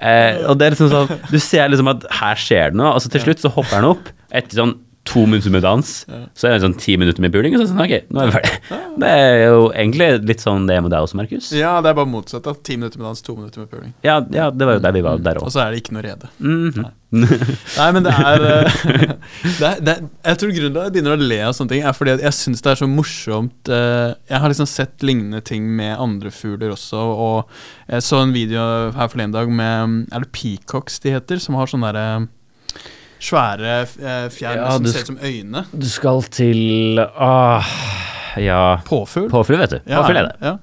eh, Og det er liksom sånn Du ser liksom at her skjer det noe, og så til slutt så hopper han opp etter sånn to minutter med dans, så er det sånn ti minutter med puling, og så er det sånn ok, nå er vi ferdig. Det er jo egentlig litt sånn det er med deg også, Markus. Ja, det er bare motsatt. da Ti minutter med dans, to minutter med puling. Ja, ja, det var jo der vi var der Og så er det ikke noe rede. Mhm. Nei, men det er, eh, det er, det er Jeg tror grunnen til at jeg begynner å le av sånne ting, er fordi jeg syns det er så morsomt eh, Jeg har liksom sett lignende ting med andre fugler også, og jeg så en video her forleden dag med Er det peacocks de heter? Som har sånne derre svære eh, fjær Ja, som ser ut som øyne. Du skal til ah, ja Påfugl. Påfugl, vet du. Påfugl er det. Ja.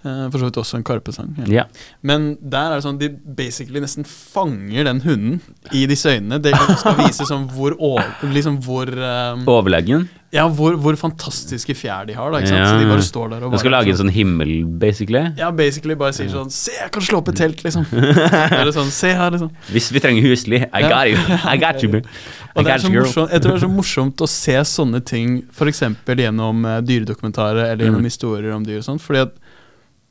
Eh, For så vidt også en karpesang. Ja. Men der er det sånn de basically nesten fanger den hunden i disse øynene. Det skal vise sånn hvor, liksom hvor um, Overlegen. Ja, hvor, hvor fantastiske fjær de har, da. Ikke sant? Ja. Så de bare står der og Du skal bare lage en sånn himmel, basically. Ja, basically bare sier sånn Se, jeg kan slå opp et telt, liksom. Eller sånn, se her, liksom. Hvis vi trenger husly, I got you. I got you, man. Og det er så morsomt, jeg tror det er så morsomt å se sånne ting f.eks. gjennom uh, dyredokumentarer eller gjennom Mm. historier om dyr og sånn, fordi at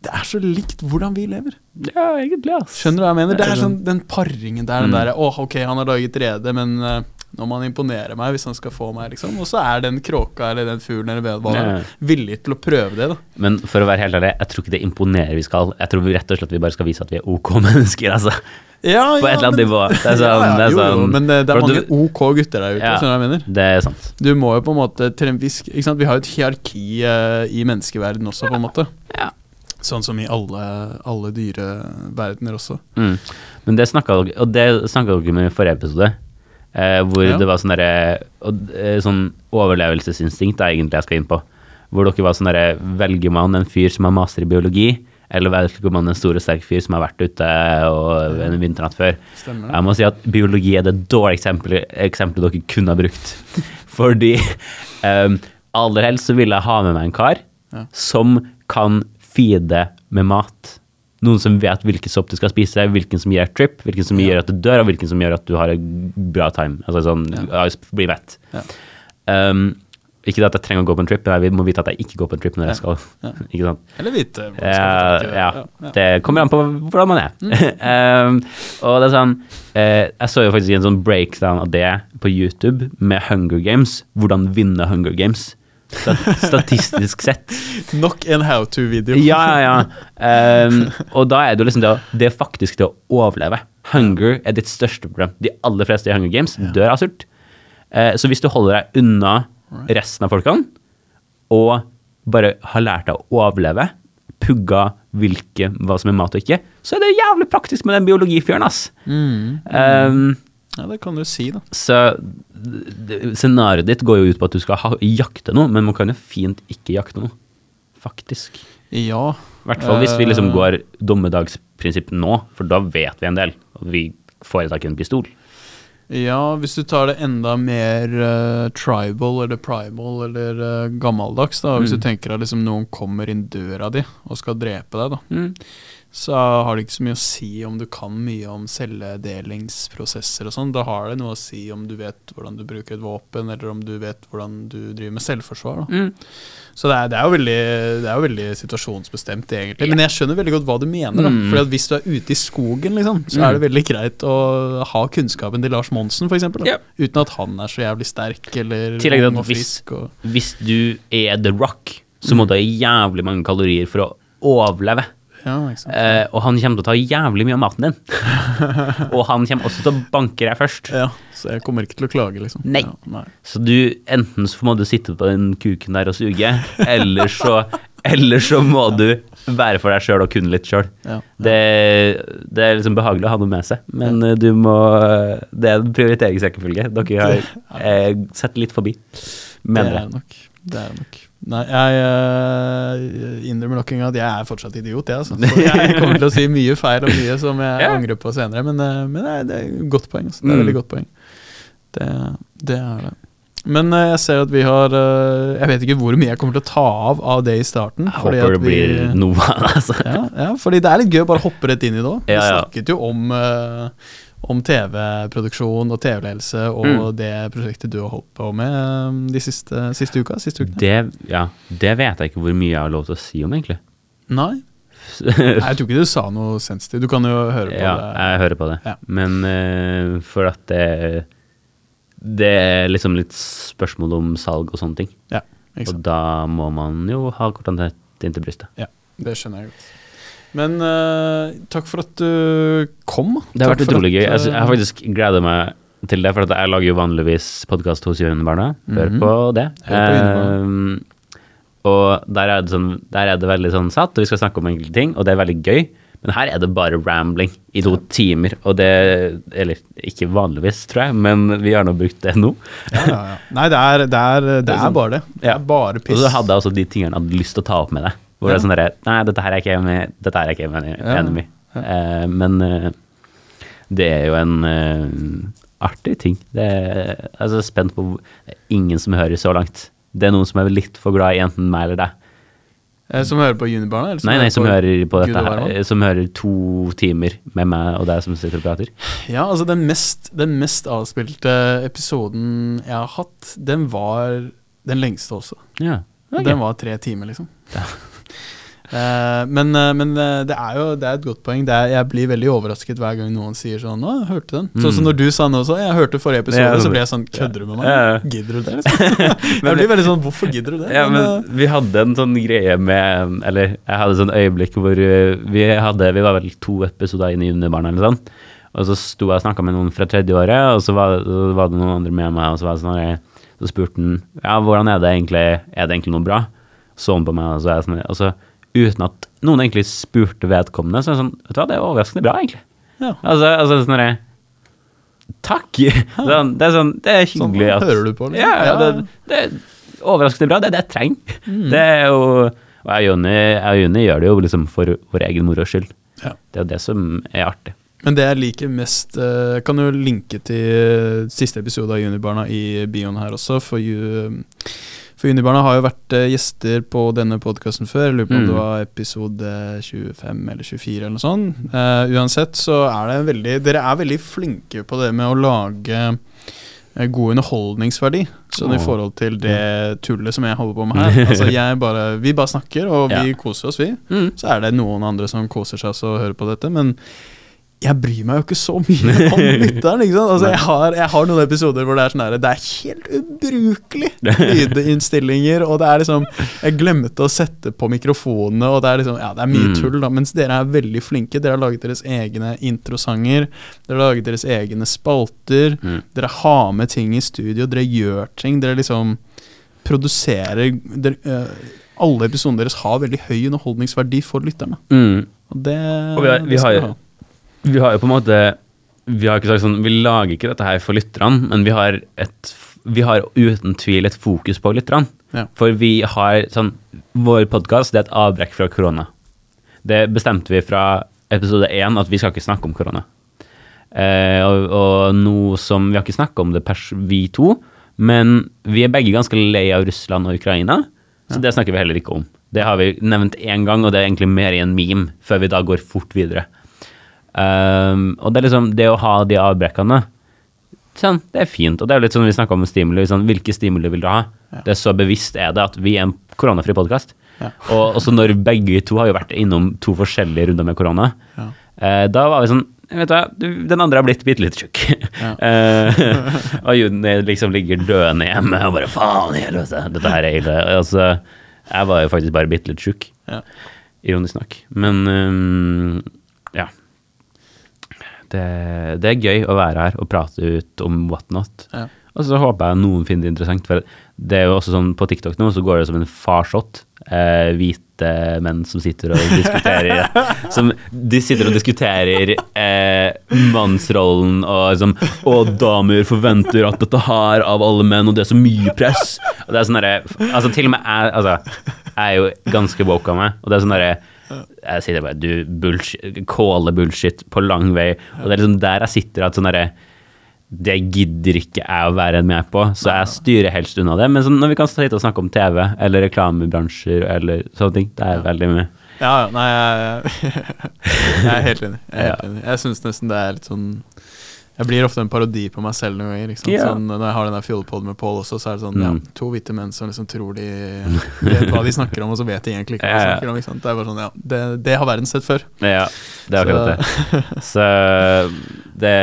det er så likt hvordan vi lever. Ja, egentlig, ass. Skjønner du hva jeg mener? Det er sånn den paringen der, den Mm. derre Åh, ok, han har laget rede, men eh, nå må han imponere meg hvis han skal få meg, liksom. Og så er den kråka eller den fuglen eller hva det villig til å prøve det, da. Men for å være helt ærlig, jeg tror ikke det imponerer vi skal. Jeg tror vi rett og slett vi bare skal vise at vi er ok mennesker, altså. Ja, På et eller annet nivå. Det er sånn, ja, det er jo, jo, sånn men det, det er mange du- ok gutter der ute, Ja. hva jeg mener? Det er sant. Du må jo på en måte til en viss ikke sant? Vi har jo et hierarki uh, i menneskeverden også, på en måte. Ja. Sånn som i alle, alle dyreverdener også. Mm. Men det snakka dere om i forrige episode. Eh, hvor Ja. det var sånn derre eh, Sånn overlevelsesinstinkt er egentlig jeg skal inn på. Hvor dere var sånn derre Velger man en fyr som har master i biologi, eller velger man en stor og sterk fyr som har vært ute og en vinternatt før? Stemmer Jeg må si at biologi er det dårlige eksempelet, eksempelet dere kunne ha brukt. Fordi um, aller helst så vil jeg ha med meg en kar Ja. som kan feede med mat. Noen som vet hvilken sopp du skal spise, hvilken som gir trip, hvilken som Ja. gjør at du dør, og hvilken som gjør at du har en bra time. Altså sånn, ja. bli mett. Ja. Um, ikke at jeg trenger å gå på en trip, men jeg må vite at jeg ikke går på en trip når jeg skal. Ikke sant? Eller vite Ja, det kommer an på hvordan man er. um, og det er sånn uh, Jeg så jo faktisk en sånn breakdown av det på YouTube med Hunger Games. Hvordan vinne Hunger Games. Stat statistisk sett. Nok en how to-video. Ja, ja, ja. Um, og da er det jo liksom det, det faktisk det å overleve. Hunger er ditt største problem. De aller fleste i Hunger Games dør av sult. Uh, så hvis du holder deg unna resten av folkene, og bare har lært deg å overleve, pugga hvilke, hva som er mat og ikke, så er det jævlig praktisk med den biologifjøren, ass. Mm. Um, Ja, det kan du si, da. så scenarioet ditt går jo ut på at du skal ha, jakte noe, men man kan jo fint ikke jakte noe. Faktisk. Ja. I hvert fall hvis vi liksom Eh, går dommedagsprinsipp nå, for da vet vi en del. Og vi får tak i en pistol. Ja, hvis du tar det enda mer uh, tribal eller primal eller uh, gammeldags, da. Hvis Mm. du tenker at liksom noen kommer inn døra di og skal drepe deg, da. Mm. Så har det ikke så mye å si om du kan mye om celledelingsprosesser og sånn. Da har det noe å si om du vet hvordan du bruker et våpen, eller om du vet hvordan du driver med selvforsvar. Mm. Så det er, det, er jo veldig, det er jo veldig situasjonsbestemt, egentlig. Men jeg skjønner veldig godt hva du mener. Mm. For hvis du er ute i skogen, liksom, så Mm. er det veldig greit å ha kunnskapen til Lars Monsen, f.eks. Ja. Uten at han er så jævlig sterk eller Tillegg til at hvis- Hvis du er The Rock, så Mm. må du ha jævlig mange kalorier for å overleve. Ja. Eh, og han kommer til å ta jævlig mye av maten din. og han kommer også til å banke deg først. ja, så jeg kommer ikke til å klage, liksom. Nei. Ja, nei. Så du, enten så må du sitte på den kuken der og suge, eller så, eller så må du være for deg sjøl og kunne litt sjøl. Ja. Det, det er liksom behagelig å ha noe med seg, men du må Det er en prioriteringsrekkefølge. Dere har eh, sett litt forbi, Det mener er jeg. det nok. Det er nok. Nei, jeg eh, innrømmer nok en gang at jeg er fortsatt idiot, jeg. Altså. Så jeg kommer til å si mye feil og mye som jeg Ja. angrer på senere. Men, eh, men det, er, det er et godt poeng. Altså. Det er Mm. veldig godt poeng. Det, det er det. Men eh, jeg ser at vi har eh, Jeg vet ikke hvor mye jeg kommer til å ta av av det i starten. Jeg fordi håper det blir noe altså. ja, ja, fordi det er litt gøy å bare hoppe rett inn i det òg. Vi snakket jo om, eh, om TV-produksjon og TV-ledelse og Mm. det prosjektet du har holdt på med eh, de siste, siste uka. Siste ukene. Det, ja, det vet jeg ikke hvor mye jeg har lov til å si om, egentlig. Nei, Nei, jeg tror ikke du sa noe sensitivt. Du kan jo høre på ja, det. jeg hører på det. Ja. Men uh, for at det det er liksom litt spørsmål om salg og sånne ting. Ja, ikke Og da må man jo ha kortantett inntil brystet. Ja, det skjønner jeg godt. Men uh, takk for at du kom. Det har Takk vært utrolig gøy. Jeg, jeg har eh, faktisk gleda meg til det, for jeg lager jo vanligvis podkast hos Junibarna. Hør Mhm. på det. På. Ehm, og der er, det sånn, der er det veldig sånn satt, og vi skal snakke om enkelte ting, og det er veldig gøy. Men her er det bare rambling i to timer, og det Eller ikke vanligvis, tror jeg, men vi har nå brukt det nå. ja, ja, ja. Nei, det er, det er, det Det er sånn- bare det. Det Ja. er bare Og piss. så hadde jeg også de tingene jeg hadde lyst til å ta opp med deg. Hvor det er sånn derre Nei, dette her er ikke enig Dette her er ikke enig, Ja. enig. Eh, men eh, det er jo en eh, artig ting. Det er, jeg er så spent på Det er ingen som hører så langt. Det er noen som er litt for glad i enten meg eller deg. Som hører på Junibarna? eller Nei, nei, som hører på på dette her. Som hører to timer med meg og deg som sitter og prater. Ja, altså den mest, den mest avspilte episoden jeg har hatt, den var den lengste også. Ja. okay. Den var tre timer, liksom. Eh, men eh, men eh, det er jo det er et godt poeng. Det er, jeg blir veldig overrasket hver gang noen sier sånn 'Å, jeg hørte den'. Sånn som når du sa nå også. 'Jeg hørte forrige episode', Mm. Ja, så ble jeg sånn 'Kødder du med meg? Ja. Gidder du det?' Liksom? jeg blir veldig sånn 'Hvorfor gidder du det?' Ja, men men, vi hadde en sånn greie med Eller jeg hadde sånn øyeblikk hvor vi hadde Vi var vel to episoder inne i Junibarna eller sånn. Og så sto jeg og snakka med noen fra tredje året, og så var, så var det noen andre med meg, og så var sånn Så spurte han ja, hvordan er det egentlig Er det egentlig noe bra? Så han på meg, og så er jeg sånn Og så uten at noen egentlig spurte vedkommende, så er det sånn Vet du hva, det er overraskende bra, egentlig. ja. Altså, altså sånn derre Takk! Sånn, det er sånn Det er Sånn hyggelig at hører du på, liksom. Ja, ja, Ja, det, det er overraskende bra. Det er det jeg trenger. Mm. Det er jo Og jeg og Jonny jeg og Jonny gjør det jo liksom for vår egen moro skyld. Ja. Det er jo det som er artig. Men det jeg liker mest eh, Jeg kan jo linke til siste episode av Junibarna i bioen her også, for, ju, for Unibarna har jo vært eh, gjester på denne podkasten før. Lurer på om Mm. det var episode 25 eller 24 eller noe sånt. Uh, uansett så er det veldig Dere er veldig flinke på det med å lage eh, god underholdningsverdi, sånn i forhold til det tullet som jeg holder på med her. Altså jeg bare, Vi bare snakker, og vi Ja. koser oss, vi. Mm. Så er det noen andre som koser seg også og hører på dette, men jeg bryr meg jo ikke så mye om lytteren. ikke sant? Altså, jeg, har, jeg har noen episoder hvor det er sånn her Det er helt ubrukelig lydinnstillinger, og det er liksom Jeg glemte å sette på mikrofonene, og det er liksom Ja, det er mye Mm. tull, da, mens dere er veldig flinke. Dere har laget deres egne introsanger, dere har laget deres egne spalter, Mm. dere har med ting i studio, dere gjør ting. Dere liksom produserer dere, eh, Alle episodene deres har veldig høy underholdningsverdi for lytterne. Mm. Og det, Og vi har- vi har vi har jo på en måte Vi har ikke sagt sånn Vi lager ikke dette her for lytterne, men vi har, et, vi har uten tvil et fokus på lytterne. Ja. For vi har sånn Vår podkast er et avbrekk fra korona. Det bestemte vi fra episode én at vi skal ikke snakke om korona. Eh, og, og noe som Vi har ikke snakka om det pers vi to, men vi er begge ganske lei av Russland og Ukraina, så det snakker vi heller ikke om. Det har vi nevnt én gang, og det er egentlig mer i en meme, før vi da går fort videre. Um, og det er liksom det å ha de avbrekkene sånn, Det er fint. Og det er jo litt sånn vi snakka om stimuli. Sånn, hvilke stimuli vil du ha? Ja. Det er så bevisst er det at vi er en koronafri podkast. Ja. Og også når begge to har jo vært innom to forskjellige runder med korona, Ja. Uh, da var vi sånn Vet du den andre har blitt bitte litt tjukk. Ja. eh, og Juni liksom ligger døende hjemme og bare faen i helvete, dette her er ille. Altså, jeg var jo faktisk bare bitte litt tjukk. Ja. Ironisk nok. Men um, ja. Det, det er gøy å være her og prate ut om whatnot. Ja. Og så håper jeg noen finner det interessant, for det er jo også sånn på TikTok nå, så går det som en farsott. Eh, hvite menn som sitter og diskuterer Som de sitter og diskuterer eh, mannsrollen og liksom Å, damer forventer at dette her av alle menn, og det er så mye press. Og det er sånn derre Altså, til og med jeg Altså, jeg er jo ganske woke av meg, og det er sånn derre jeg sitter bare Du bullshit, caller bullshit på lang vei. Og det er liksom der jeg sitter at sånn derre Det gidder ikke jeg å være med på, så jeg styrer helst unna det. Men sånn, når vi kan sitte og snakke om TV eller reklamebransjer eller sånne ting, det er veldig mye. Ja, ja, nei, jeg, jeg er helt enig. Jeg, er helt enig. jeg syns nesten det er litt sånn Jeg blir ofte en parodi på meg selv noen ganger. Sant? Ja. Sånn, når jeg har den der fjollpod med Paul også, så er det sånn ja, Mm. to hvite menn som liksom tror de vet hva de snakker om, og så vet de egentlig ikke hva de Ja, ja. snakker om. Ikke sant? Det er bare sånn, ja, det, det har verden sett før. Ja, det er akkurat det. Så Det,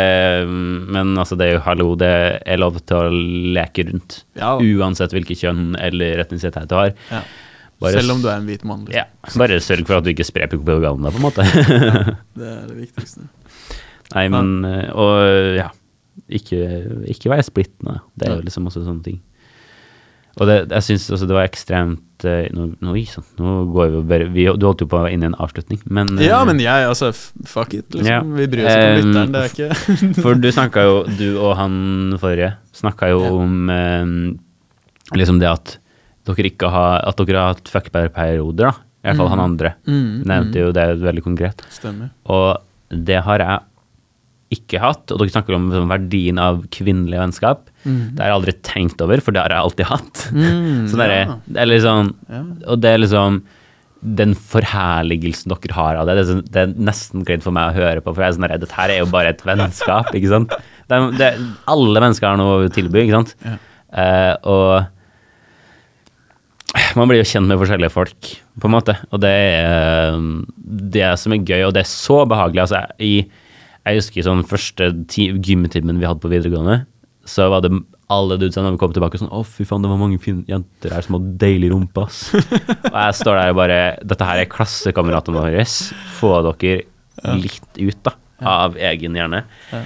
men altså, det er jo hallo, det er lov til å leke rundt. Ja, Uansett hvilket kjønn eller etnisitet du har. ja. Bare Selv om du er en hvit mann. Liksom. Ja, bare sørg for at du ikke sprer propaganda, på en måte. Det er det viktigste. Nei, men eh, Og ja. Ikke, ikke være splittende. Det er jo liksom også sånne ting. Og det, jeg syns også det var ekstremt eh, Nå, nå, nå går vi bare vi, Du holdt jo på å være inne i en avslutning, men eh, Ja, men jeg, altså, fuck it, liksom. Ja. Vi bryr oss ikke om lytteren, det er ikke For du snakka jo, du og han forrige, snakka jo Ja. om eh, liksom det at dere ikke har At dere har hatt fuckbear-perioder, da. I hvert fall han andre. Mm, Nevnte jo det veldig konkret. Stemmer. Og det har jeg ikke hatt. Og dere snakker om sånn verdien av kvinnelig vennskap. Det har jeg aldri tenkt over, for det har jeg alltid hatt. Mm, Så det, er, ja. det er liksom Ja. Og det er liksom den forherligelsen dere har av det, det er, sånn- det er nesten kleint for meg å høre på. For jeg er sånn redd, dette her er jo bare et vennskap, ikke sant. Det er, det, alle mennesker har noe å tilby, ikke sant. Ja. Uh, og man blir jo kjent med forskjellige folk, på en måte. Og det er eh, det som er gøy, og det er så behagelig. Altså, i, jeg husker sånn første ti- gymtimen vi hadde på videregående, så var det alle dudesa når vi kom tilbake sånn Å, fy faen, det var mange fine jenter her som hadde deilig rumpe, ass. og jeg står der og bare Dette her er klassekameratene våre. Få dere litt ut, da. Av egen hjerne. Ja.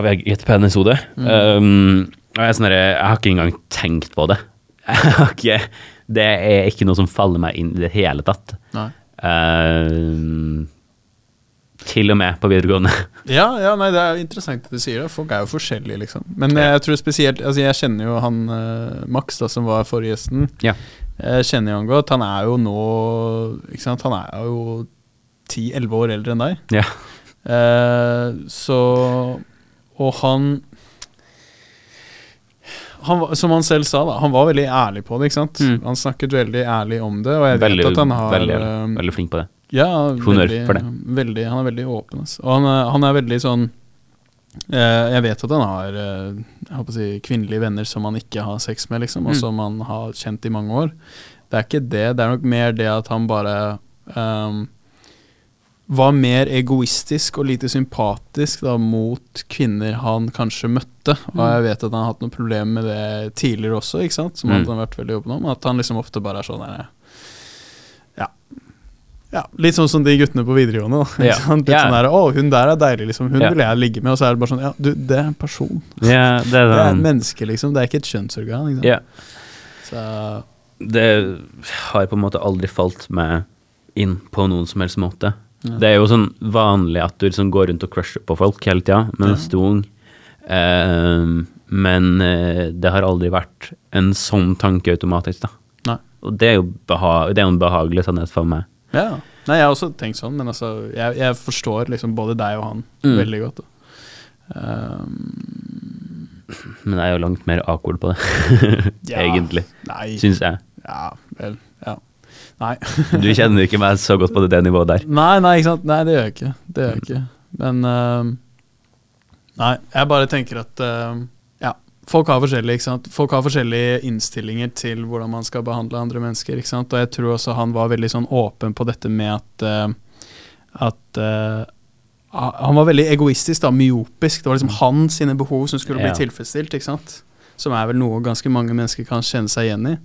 Av eget penishode. Um, og jeg sånn Jeg har ikke engang tenkt på det. Jeg har ikke Det er ikke noe som faller meg inn i det hele tatt. Nei. Um, til og med på videregående. Ja, ja, nei, det er jo interessant at du sier det. Folk er jo forskjellige, liksom. Men ja. jeg tror spesielt Altså, jeg kjenner jo han uh, Max, da, som var forrige gjesten. Ja. Jeg kjenner jo han godt. Han er jo nå Ikke sant, han er jo 10-11 år eldre enn deg. Ja. Uh, så Og han han, som han selv sa, da, han var veldig ærlig på det. ikke sant? Mm. Han snakket veldig ærlig om det, og jeg vet at han har veldig, eh, veldig flink på det. Ja, Honnør for det. Veldig, han er veldig åpen. Altså. Og han er, han er veldig sånn eh, Jeg vet at han har eh, si, kvinnelige venner som han ikke har sex med, liksom, og Mm. som han har kjent i mange år. Det er ikke det. Det er nok mer det at han bare um, var mer egoistisk og lite sympatisk da, mot kvinner han kanskje møtte. Og jeg vet at han har hatt noen problemer med det tidligere også, ikke sant? som Mm. han har vært veldig åpen om. At han liksom ofte bare er sånn der. Ja. Litt sånn som de guttene på videregående. Da, Ja. Litt Ja. sånn der, 'Å, hun der er deilig, liksom. Hun Ja. vil jeg ligge med.' Og så er det bare sånn Ja, du, det er en person. Ja, det er Det er et menneske, liksom. Det er ikke et kjønnsorgan. Liksom. ja. Så Det har på en måte aldri falt meg inn på noen som helst måte. Ja. Det er jo sånn vanlig at du liksom går rundt og crusher på folk hele tida mens du er ung. Eh, men eh, det har aldri vært en sånn tanke automatisk, da. Nei. Og det er jo beha det er en behagelig sannhet for meg. Ja. Nei, jeg har også tenkt sånn, men altså Jeg, jeg forstår liksom både deg og han Mm. veldig godt. Um, Men jeg er jo langt mer akord på det, Ja. egentlig. nei Syns jeg. Ja, vel. Ja. Nei. Du kjenner ikke meg så godt på det, det nivået der. nei, nei, ikke sant. Nei, det gjør jeg ikke. Det gjør jeg ikke. Men uh, Nei, jeg bare tenker at Ja, folk har. Folk har forskjellige innstillinger til hvordan man skal behandle andre mennesker. Og jeg tror også han var veldig sånn åpen på dette med at uh, At uh, han var veldig egoistisk, da, myopisk. Det var liksom hans sine behov som skulle bli Ja. tilfredsstilt. Som er vel noe ganske mange mennesker kan kjenne seg igjen i.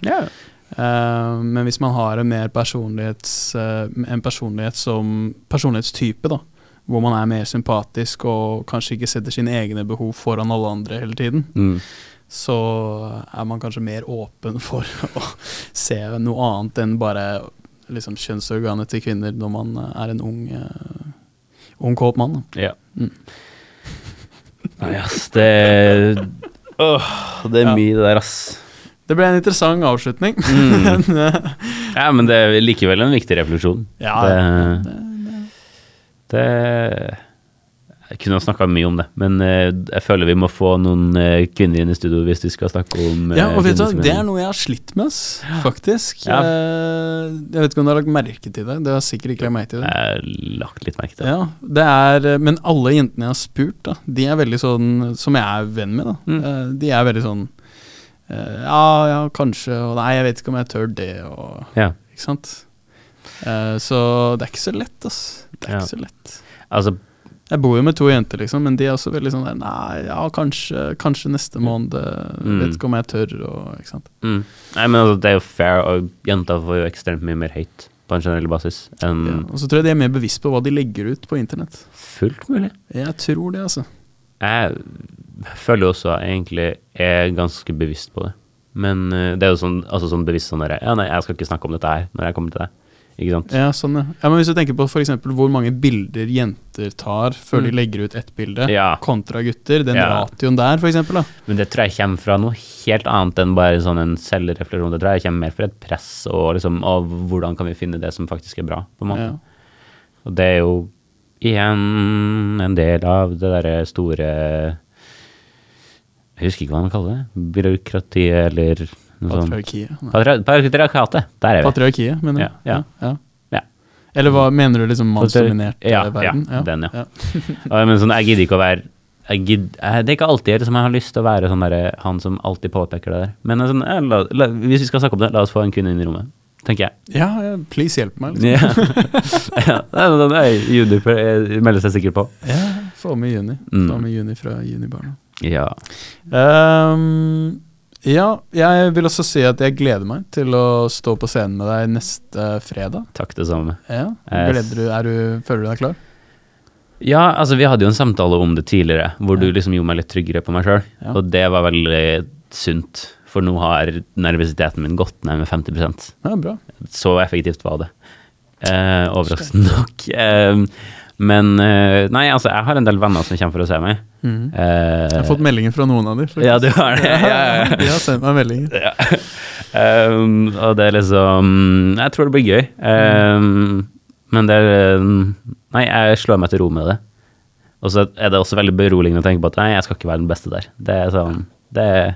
Eh, men hvis man har en mer personlighets, en personlighet som personlighetstype, da, hvor man er mer sympatisk og kanskje ikke setter sine egne behov foran alle andre hele tiden, Mm. så er man kanskje mer åpen for å se noe annet enn bare liksom, kjønnsorganet til kvinner når man er en ung, uh, ung kåt mann. Da. Ja. Mm. Nei, ass, det øh, det er Ja. mye, det der, ass. Det ble en interessant avslutning. Mm. men, eh, Ja, men det er likevel en viktig refleksjon. ja, det, det, det, Jeg kunne ha snakka mye om det, men eh, jeg føler vi må få noen eh, kvinner inn i studio hvis vi skal snakke om eh, Ja, og vet du, hva. Det er noe jeg har slitt med, oss faktisk. Ja. Jeg vet ikke om du har lagt merke til det. Det har sikkert ikke lagt merke til det. Jeg har lagt litt merke til det. Ja, det er, Men alle jentene jeg har spurt, da, de er veldig sånn Som jeg er venn med, da. Mm. De er veldig sånn Ja, ja, kanskje, og nei, jeg vet ikke om jeg tør det, og Ja. Ikke sant? Eh, Så det er ikke så lett, ass. Det er Ja. ikke så lett. Altså, Jeg bor jo med to jenter, liksom, men de er også veldig sånn der Nei, ja, kanskje, kanskje neste måned. Mm. Vet ikke om jeg tør, og ikke sant. Mm. Nei, men altså, det er jo fair, og jenter får jo ekstremt mye mer hate på en generell basis enn Ja. Og så tror jeg de er mer bevisst på hva de legger ut på internett. fullt mulig. Jeg tror det, altså. Jeg føler jo også egentlig er ganske bevisst på det. Men eh, det er jo sånn, altså sånn bevisst sånn derre Ja, nei, jeg skal ikke snakke om dette her når jeg kommer til deg. Ikke sant? Ja, sånn, ja. ja. Men hvis du tenker på for eksempel hvor mange bilder jenter tar før de Mm. legger ut ett bilde, Ja. kontra gutter, den Ja. ratioen der, for eksempel, da. Men det tror jeg kommer fra noe helt annet enn bare sånn en selvrefleksjon. Det tror jeg kommer mer fra et press og liksom av hvordan kan vi finne det som faktisk er bra, på en måte. Ja. Og det er jo igjen en del av det derre store Jeg husker ikke hva man kaller det. Byråkratiet eller noe. Patriarkiet. Patri- Patriarkatet. Der er vi. Patriarkiet, mener du? Ja, ja. Ja. Eller hva mener du, liksom mannsdominert Ja, eh, verden? ja, den, ja. men sånn, jeg gidder ikke å være jeg gidd, Det er ikke alltid liksom, jeg har lyst til å være sånn der, han som alltid påpeker det der. Men sånn, eh, la, la, hvis vi skal snakke om det, la oss få en kvinne inn i rommet. Tenker jeg. Ja, please hjelp meg. Liksom. Ja. ja er Juni jeg melder seg sikkert på. Ja, få med Juni. Mm. Få med Juni fra Junibarna. Ja. Ehm, ja, jeg vil også si at jeg gleder meg til å stå på scenen med deg neste fredag. Takk, det samme. Ja, gleder du, er du, Føler du deg klar? Ja, altså vi hadde jo en samtale om det tidligere, hvor Ja. du liksom gjorde meg litt tryggere på meg sjøl. Ja. Og det var veldig sunt, for nå har nervøsiteten min gått ned med 50% Ja, bra. Så effektivt var det. Eh, overraskende nok. Eh, men eh, Nei, altså, jeg har en del venner som kommer for å se meg. Mm. Uh, Jeg har fått meldinger fra noen av dem. faktisk. Ja, du har det? Ja, ja, ja. De har sendt meg meldinger. Um, og det er liksom Jeg tror det blir gøy. Um, men det er um, Nei, jeg slår meg til ro med det. Og så er det også veldig beroligende å tenke på at nei, jeg skal ikke være den beste der. Det er sånn det er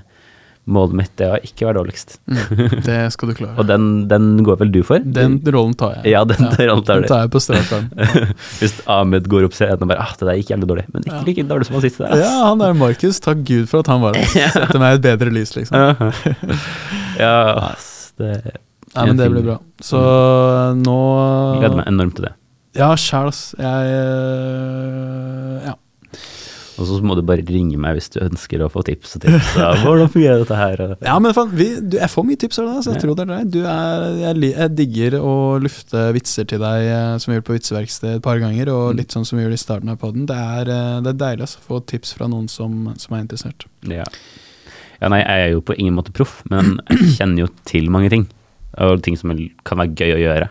Målet mitt det er å ikke være dårligst. Mm, det skal du klare. Og den, den går vel du for? Den rollen tar jeg. Ja, den rollen tar den tar jeg på strak arm. Hvis Ahmed går opp scenen og bare ah, det der gikk jævlig dårlig. Men ikke Ja. like dårlig som han siste der. Ja, han der Markus, takk Gud for at han var der. Setter meg i et bedre lys, liksom. ja, ass, det Nei, men det blir bra. Så nå gleder meg enormt til det. Ja, sjæl, ass. Jeg øh, Ja. Og så må du bare ringe meg hvis du ønsker å få tips og tips. Ja, hvordan fungerer dette her? Ja, men fan, vi, du, jeg får mye tips av deg, så jeg Ja. tror det er deg. Du jeg, jeg digger å lufte vitser til deg, eh, som vi gjør på Vitseverkstedet et par ganger, og Mm. litt sånn som vi gjør i starten av podden. Det eh, det er deilig altså, å få tips fra noen som, som er interessert. Ja. ja, nei, jeg er jo på ingen måte proff, men jeg kjenner jo til mange ting. Og ting som kan være gøy å gjøre.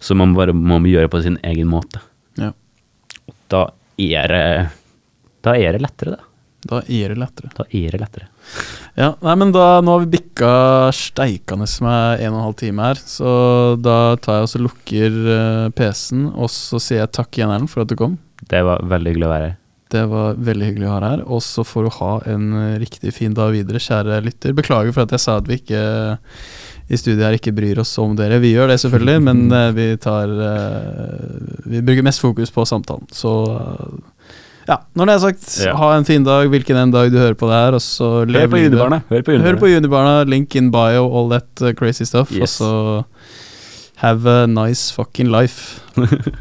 Så man bare må gjøre på sin egen måte. Ja. Da er det Da er det lettere, da. Da er det lettere. Da er det lettere. Ja, nei, men da, Nå har vi bikka steikende med en og en halv time her, så da tar jeg og så lukker eh, PC-en, og så sier jeg takk igjen, Erlend, for at du kom. Det var veldig hyggelig å være her. Det var veldig hyggelig å ha deg her. Og så får du ha en eh, riktig fin dag videre, kjære lytter. Beklager for at jeg sa at vi ikke i studiet her ikke bryr oss om dere. Vi gjør det selvfølgelig, men eh, vi tar eh, Vi bruker mest fokus på samtalen. Så eh, ja, når det er sagt, Ja. ha en fin dag, hvilken en dag du hører på det her, og så Hør på. Junibarna. Hør på Junibarna. på Junibarna, link in bio, all that crazy stuff. Og så have a nice fucking life.